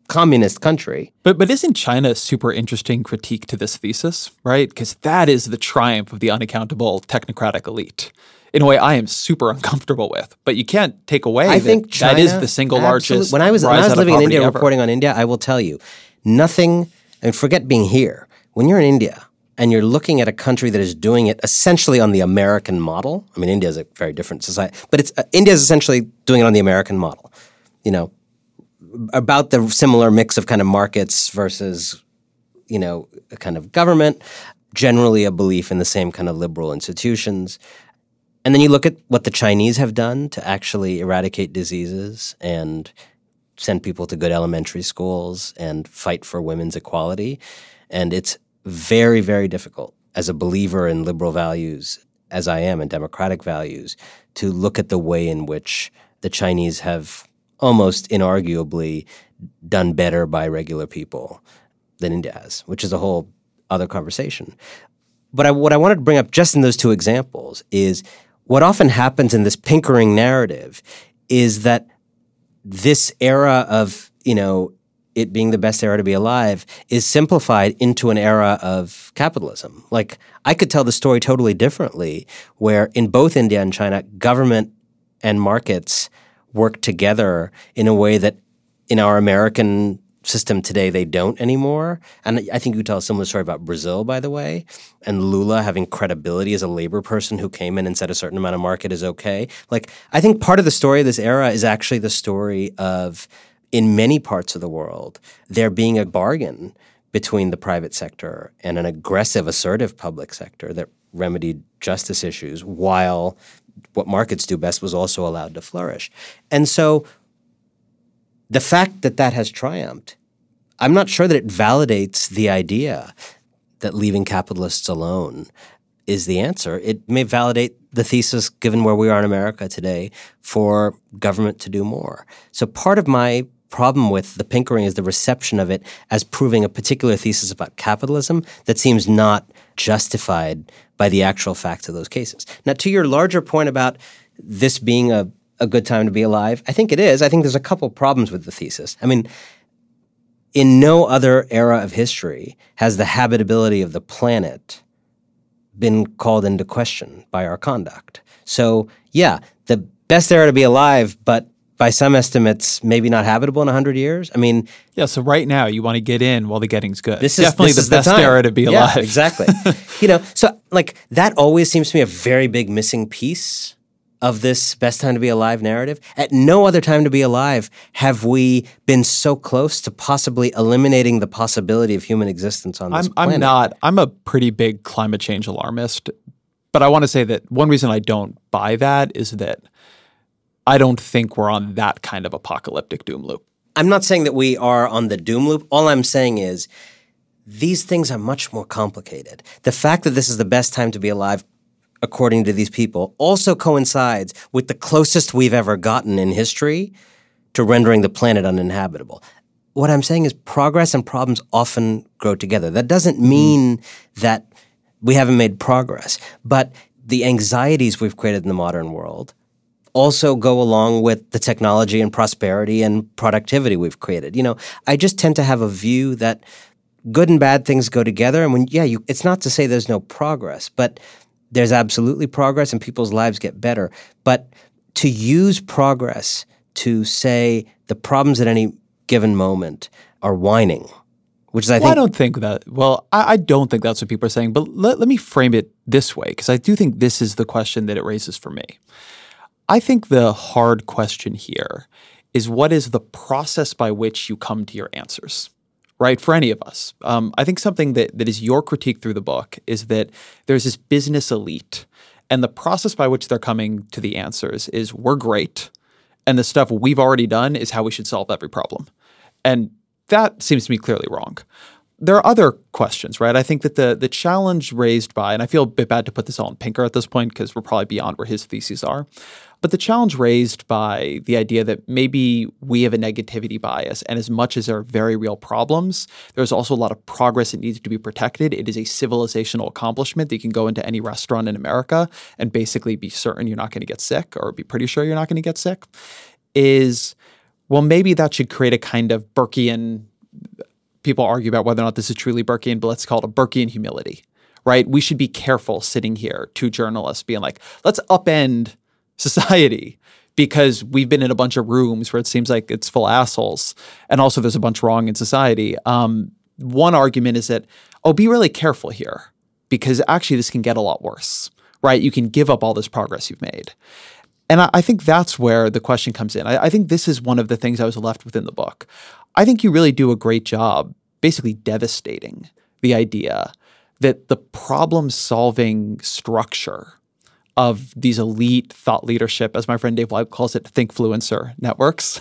communist country. But but isn't China a super interesting critique to this thesis, right? Because that is the triumph of the unaccountable technocratic elite. In a way, I am super uncomfortable with, but you can't take away. I that think China, that is the single absolutely- largest. When I was when I was living in India ever. reporting on India, I will tell you, nothing. And forget being here. When you're in India and you're looking at a country that is doing it essentially on the American model. I mean, India is a very different society, but it's uh, India is essentially doing it on the American model. You know, about the similar mix of kind of markets versus, you know, a kind of government. Generally, a belief in the same kind of liberal institutions. And then you look at what the Chinese have done to actually eradicate diseases and send people to good elementary schools and fight for women's equality. And it's very, very difficult as a believer in liberal values, as I am in democratic values, to look at the way in which the Chinese have almost inarguably done better by regular people than India has, which is a whole other conversation. But I, what I wanted to bring up just in those two examples is what often happens in this pinkering narrative is that this era of, you know, it being the best era to be alive is simplified into an era of capitalism. Like I could tell the story totally differently, where in both India and China, government and markets work together in a way that in our American system today they don't anymore. And I think you tell a similar story about Brazil, by the way, and Lula having credibility as a labor person who came in and said a certain amount of market is okay. Like I think part of the story of this era is actually the story of in many parts of the world there being a bargain between the private sector and an aggressive, assertive public sector that remedied justice issues while what markets do best was also allowed to flourish. And so the fact that that has triumphed, I'm not sure that it validates the idea that leaving capitalists alone is the answer. It may validate the thesis, given where we are in America today, for government to do more. So part of my problem with the pinkering is the reception of it as proving a particular thesis about capitalism that seems not justified by the actual facts of those cases. Now, to your larger point about this being a, a good time to be alive, I think it is. I think there's a couple problems with the thesis. I mean, in no other era of history has the habitability of the planet been called into question by our conduct. So, yeah, the best era to be alive, but by some estimates, maybe not habitable in 100 years. I mean, yeah. So right now, you want to get in while the getting's good. this is definitely this the is best time. era to be Yeah, alive. exactly. you know, so like that always seems to me a very big missing piece of this best time to be alive narrative. At no other time to be alive have we been so close to possibly eliminating the possibility of human existence on this I'm, planet. I'm not. I'm a pretty big climate change alarmist, but I want to say that one reason I don't buy that is that I don't think we're on that kind of apocalyptic doom loop. I'm not saying that we are on the doom loop. All I'm saying is these things are much more complicated. The fact that this is the best time to be alive, according to these people, also coincides with the closest we've ever gotten in history to rendering the planet uninhabitable. What I'm saying is progress and problems often grow together. That doesn't mm-hmm. mean that we haven't made progress, but the anxieties we've created in the modern world also go along with the technology and prosperity and productivity we've created. You know, I just tend to have a view that good and bad things go together. And when, yeah, you, it's not to say there's no progress, but there's absolutely progress and people's lives get better. But to use progress to say the problems at any given moment are whining, which is, I Well, I don't think that. Well, I, I don't think that's what people are saying. But let, let me frame it this way, because I do think this is the question that it raises for me. I think the hard question here is what is the process by which you come to your answers, right? For any of us. Um, I think something that, that is your critique through the book is that there's this business elite, and the process by which they're coming to the answers is we're great, and the stuff we've already done is how we should solve every problem. And that seems to me clearly wrong there are other questions, right? I think that the the challenge raised by, and I feel a bit bad to put this all in Pinker at this point because we're probably beyond where his theses are, but the challenge raised by the idea that maybe we have a negativity bias, and as much as there are very real problems, there's also a lot of progress that needs to be protected. It is a civilizational accomplishment that you can go into any restaurant in America and basically be certain you're not going to get sick or be pretty sure you're not going to get sick. Is well, maybe that should create a kind of Burkean people argue about whether or not this is truly Burkean, but let's call it a Burkean humility, right? We should be careful sitting here, two journalists, being like, let's upend society because we've been in a bunch of rooms where it seems like it's full of assholes, and also there's a bunch wrong in society. Um, one argument is that, oh, be really careful here because actually this can get a lot worse, right? You can give up all this progress you've made. And I, I think that's where the question comes in. I, I think this is one of the things I was left with in the book. I think you really do a great job basically devastating the idea that the problem solving structure of these elite thought leadership, as my friend Dave Leib calls it, thinkfluencer networks.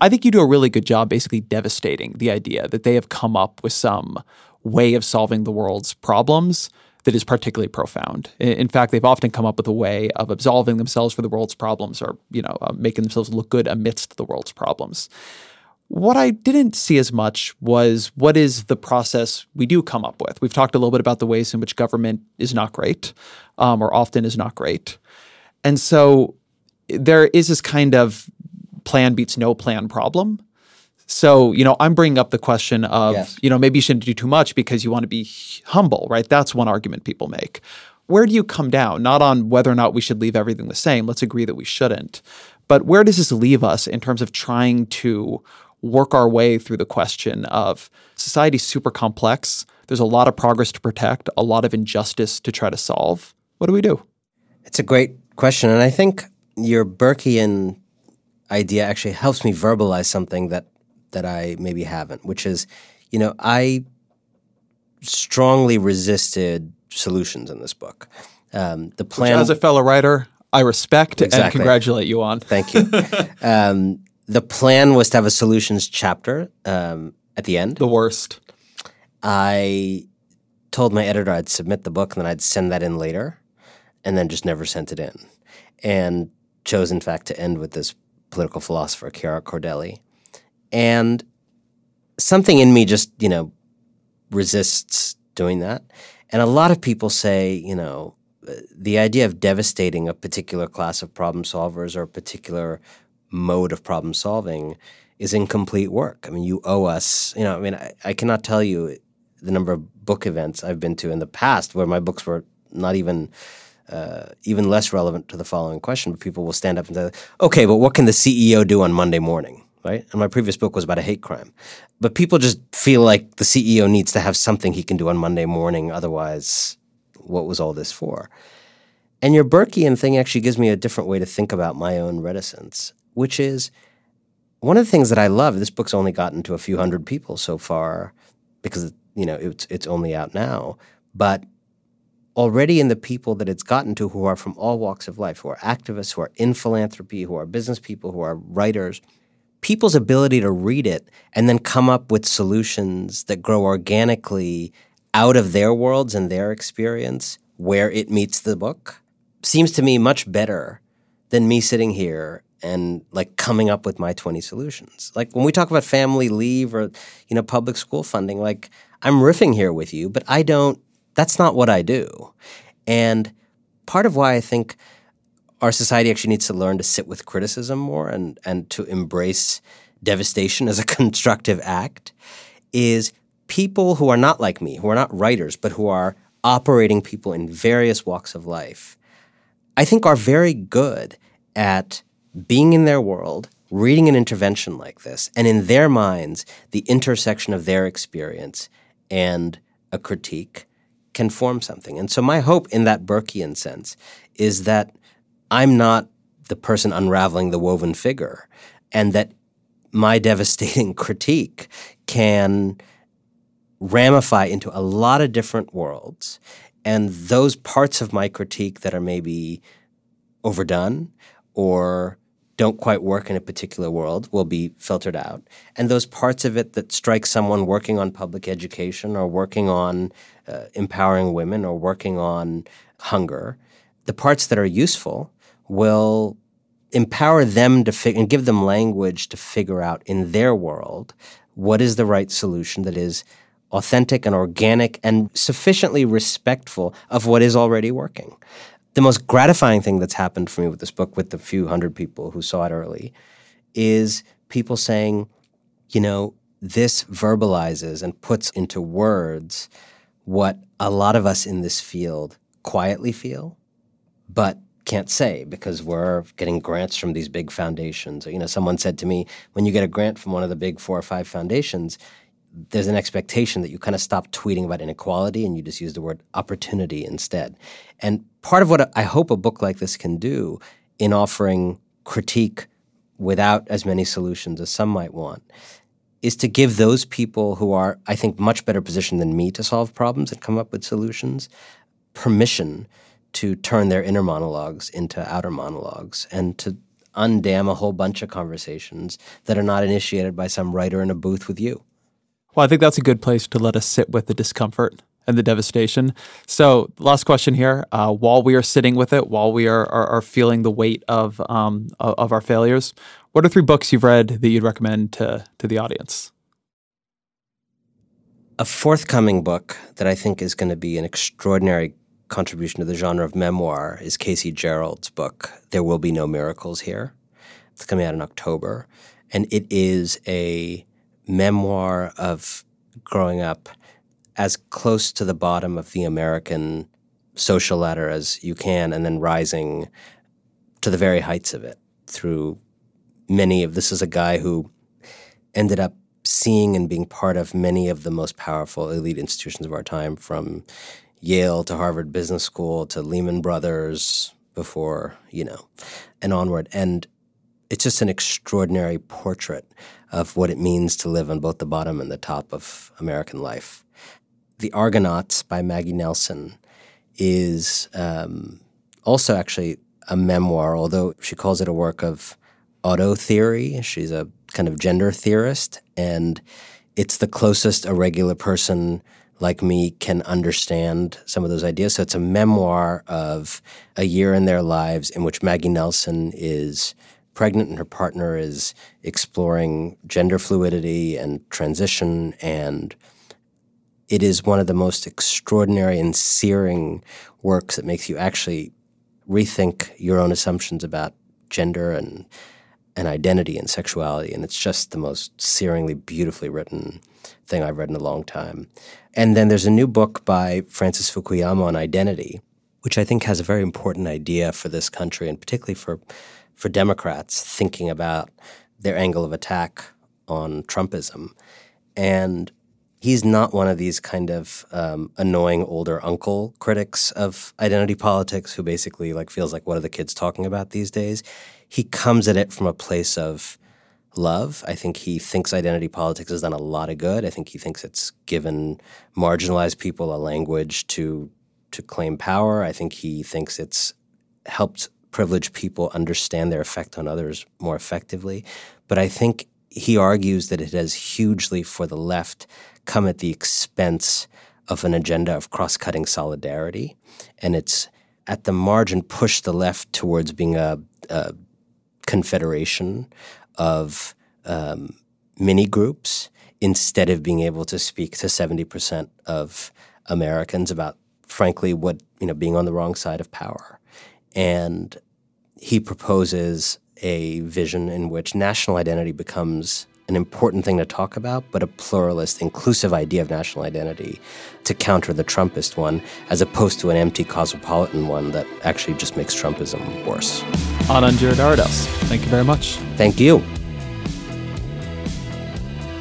I think you do a really good job basically devastating the idea that they have come up with some way of solving the world's problems that is particularly profound. In fact, they've often come up with a way of absolving themselves for the world's problems or, you know, uh, making themselves look good amidst the world's problems. What I didn't see as much was what is the process we do come up with. We've talked a little bit about the ways in which government is not great, um, or often is not great. And so there is this kind of plan beats no plan problem. So, you know, I'm bringing up the question of, yes. you know, maybe you shouldn't do too much because you want to be humble, right? That's one argument people make. Where do you come down? Not on whether or not we should leave everything the same. Let's agree that we shouldn't. But where does this leave us in terms of trying to work our way through the question of society's super complex. There's a lot of progress to protect, a lot of injustice to try to solve. What do we do? It's a great question. And I think your Burkean idea actually helps me verbalize something that that I maybe haven't, which is, you know, I strongly resisted solutions in this book. Um, the plan, which as a fellow writer, I respect exactly. and congratulate you on. Thank you. um, the plan was to have a solutions chapter um, at the end. The worst. I told my editor I'd submit the book and then I'd send that in later, and then just never sent it in. And chose, in fact, to end with this political philosopher, Chiara Cordelli. And something in me just, you know, resists doing that. And a lot of people say, you know, the idea of devastating a particular class of problem solvers or a particular mode of problem solving is incomplete work. I mean, you owe us, you know, I mean, I, I, cannot tell you the number of book events I've been to in the past where my books were not even uh, even less relevant to the following question, but people will stand up and say, okay, but what can the CEO do on Monday morning? Right? And my previous book was about a hate crime. But people just feel like the CEO needs to have something he can do on Monday morning. Otherwise, what was all this for? And your Burkean thing actually gives me a different way to think about my own reticence which is one of the things that I love. This book's only gotten to a few hundred people so far because you know it's it's only out now, but already in the people that it's gotten to who are from all walks of life, who are activists, who are in philanthropy, who are business people, who are writers, people's ability to read it and then come up with solutions that grow organically out of their worlds and their experience where it meets the book seems to me much better than me sitting here and like coming up with my 20 solutions. Like when we talk about family leave or you know public school funding like I'm riffing here with you, but I don't that's not what I do. And part of why I think our society actually needs to learn to sit with criticism more and and to embrace devastation as a constructive act is people who are not like me, who are not writers, but who are operating people in various walks of life. I think are very good at being in their world, reading an intervention like this, and in their minds, the intersection of their experience and a critique can form something. And so, my hope in that Burkean sense is that I'm not the person unraveling the woven figure, and that my devastating critique can ramify into a lot of different worlds. And those parts of my critique that are maybe overdone or don't quite work in a particular world will be filtered out. And those parts of it that strike someone working on public education or working on uh, empowering women or working on hunger, the parts that are useful will empower them to and give them language to figure out in their world what is the right solution that is authentic and organic and sufficiently respectful of what is already working the most gratifying thing that's happened for me with this book, with the few hundred people who saw it early, is people saying, you know, this verbalizes and puts into words what a lot of us in this field quietly feel, but can't say because we're getting grants from these big foundations. You know, someone said to me, when you get a grant from one of the big four or five foundations, there's an expectation that you kind of stop tweeting about inequality and you just use the word opportunity instead. And part of what I hope a book like this can do in offering critique without as many solutions as some might want is to give those people who are, I think, much better positioned than me to solve problems and come up with solutions permission to turn their inner monologues into outer monologues and to undam a whole bunch of conversations that are not initiated by some writer in a booth with you. Well, I think that's a good place to let us sit with the discomfort and the devastation. So, last question here: uh, while we are sitting with it, while we are are, are feeling the weight of um, of our failures, what are three books you've read that you'd recommend to to the audience? A forthcoming book that I think is going to be an extraordinary contribution to the genre of memoir is Casey Gerald's book, There Will Be No Miracles Here. It's coming out in October. And it is a memoir of growing up as close to the bottom of the American social ladder as you can, and then rising to the very heights of it through many of this is a guy who ended up seeing and being part of many of the most powerful elite institutions of our time from Yale to Harvard Business School to Lehman Brothers before, you know, and onward. And it's just an extraordinary portrait of what it means to live on both the bottom and the top of American life. The Argonauts by Maggie Nelson is um, also actually a memoir, although she calls it a work of auto theory. She's a kind of gender theorist, and it's the closest a regular person like me can understand some of those ideas. So it's a memoir of a year in their lives in which Maggie Nelson is pregnant and her partner is exploring gender fluidity and transition and it is one of the most extraordinary and searing works that makes you actually rethink your own assumptions about gender and and identity and sexuality and it's just the most searingly beautifully written thing I've read in a long time. And then there's a new book by Francis Fukuyama on identity, which I think has a very important idea for this country and particularly for for Democrats thinking about their angle of attack on Trumpism. And he's not one of these kind of um, annoying older uncle critics of identity politics who basically like feels like what are the kids talking about these days. He comes at it from a place of love. I think he thinks identity politics has done a lot of good. I think he thinks it's given marginalized people a language to to claim power. I think he thinks it's helped privileged people understand their effect on others more effectively. But I think he argues that it has hugely, for the left, come at the expense of an agenda of cross cutting solidarity. And it's at the margin pushed the left towards being a, a confederation of um, mini groups instead of being able to speak to 70% of Americans about, frankly, what, you know, being on the wrong side of power. And he proposes a vision in which national identity becomes an important thing to talk about, but a pluralist, inclusive idea of national identity to counter the Trumpist one, as opposed to an empty cosmopolitan one that actually just makes Trumpism worse. Anand Giridharadas, thank you very much. Thank you.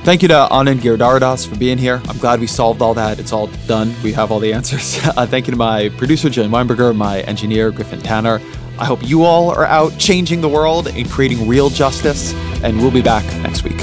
Thank you to Anand Giridharadas for being here. I'm glad we solved all that. It's all done. We have all the answers. uh, thank you to my producer, Jen Weinberger, my engineer, Griffin Tanner. I hope you all are out changing the world and creating real justice, and we'll be back next week.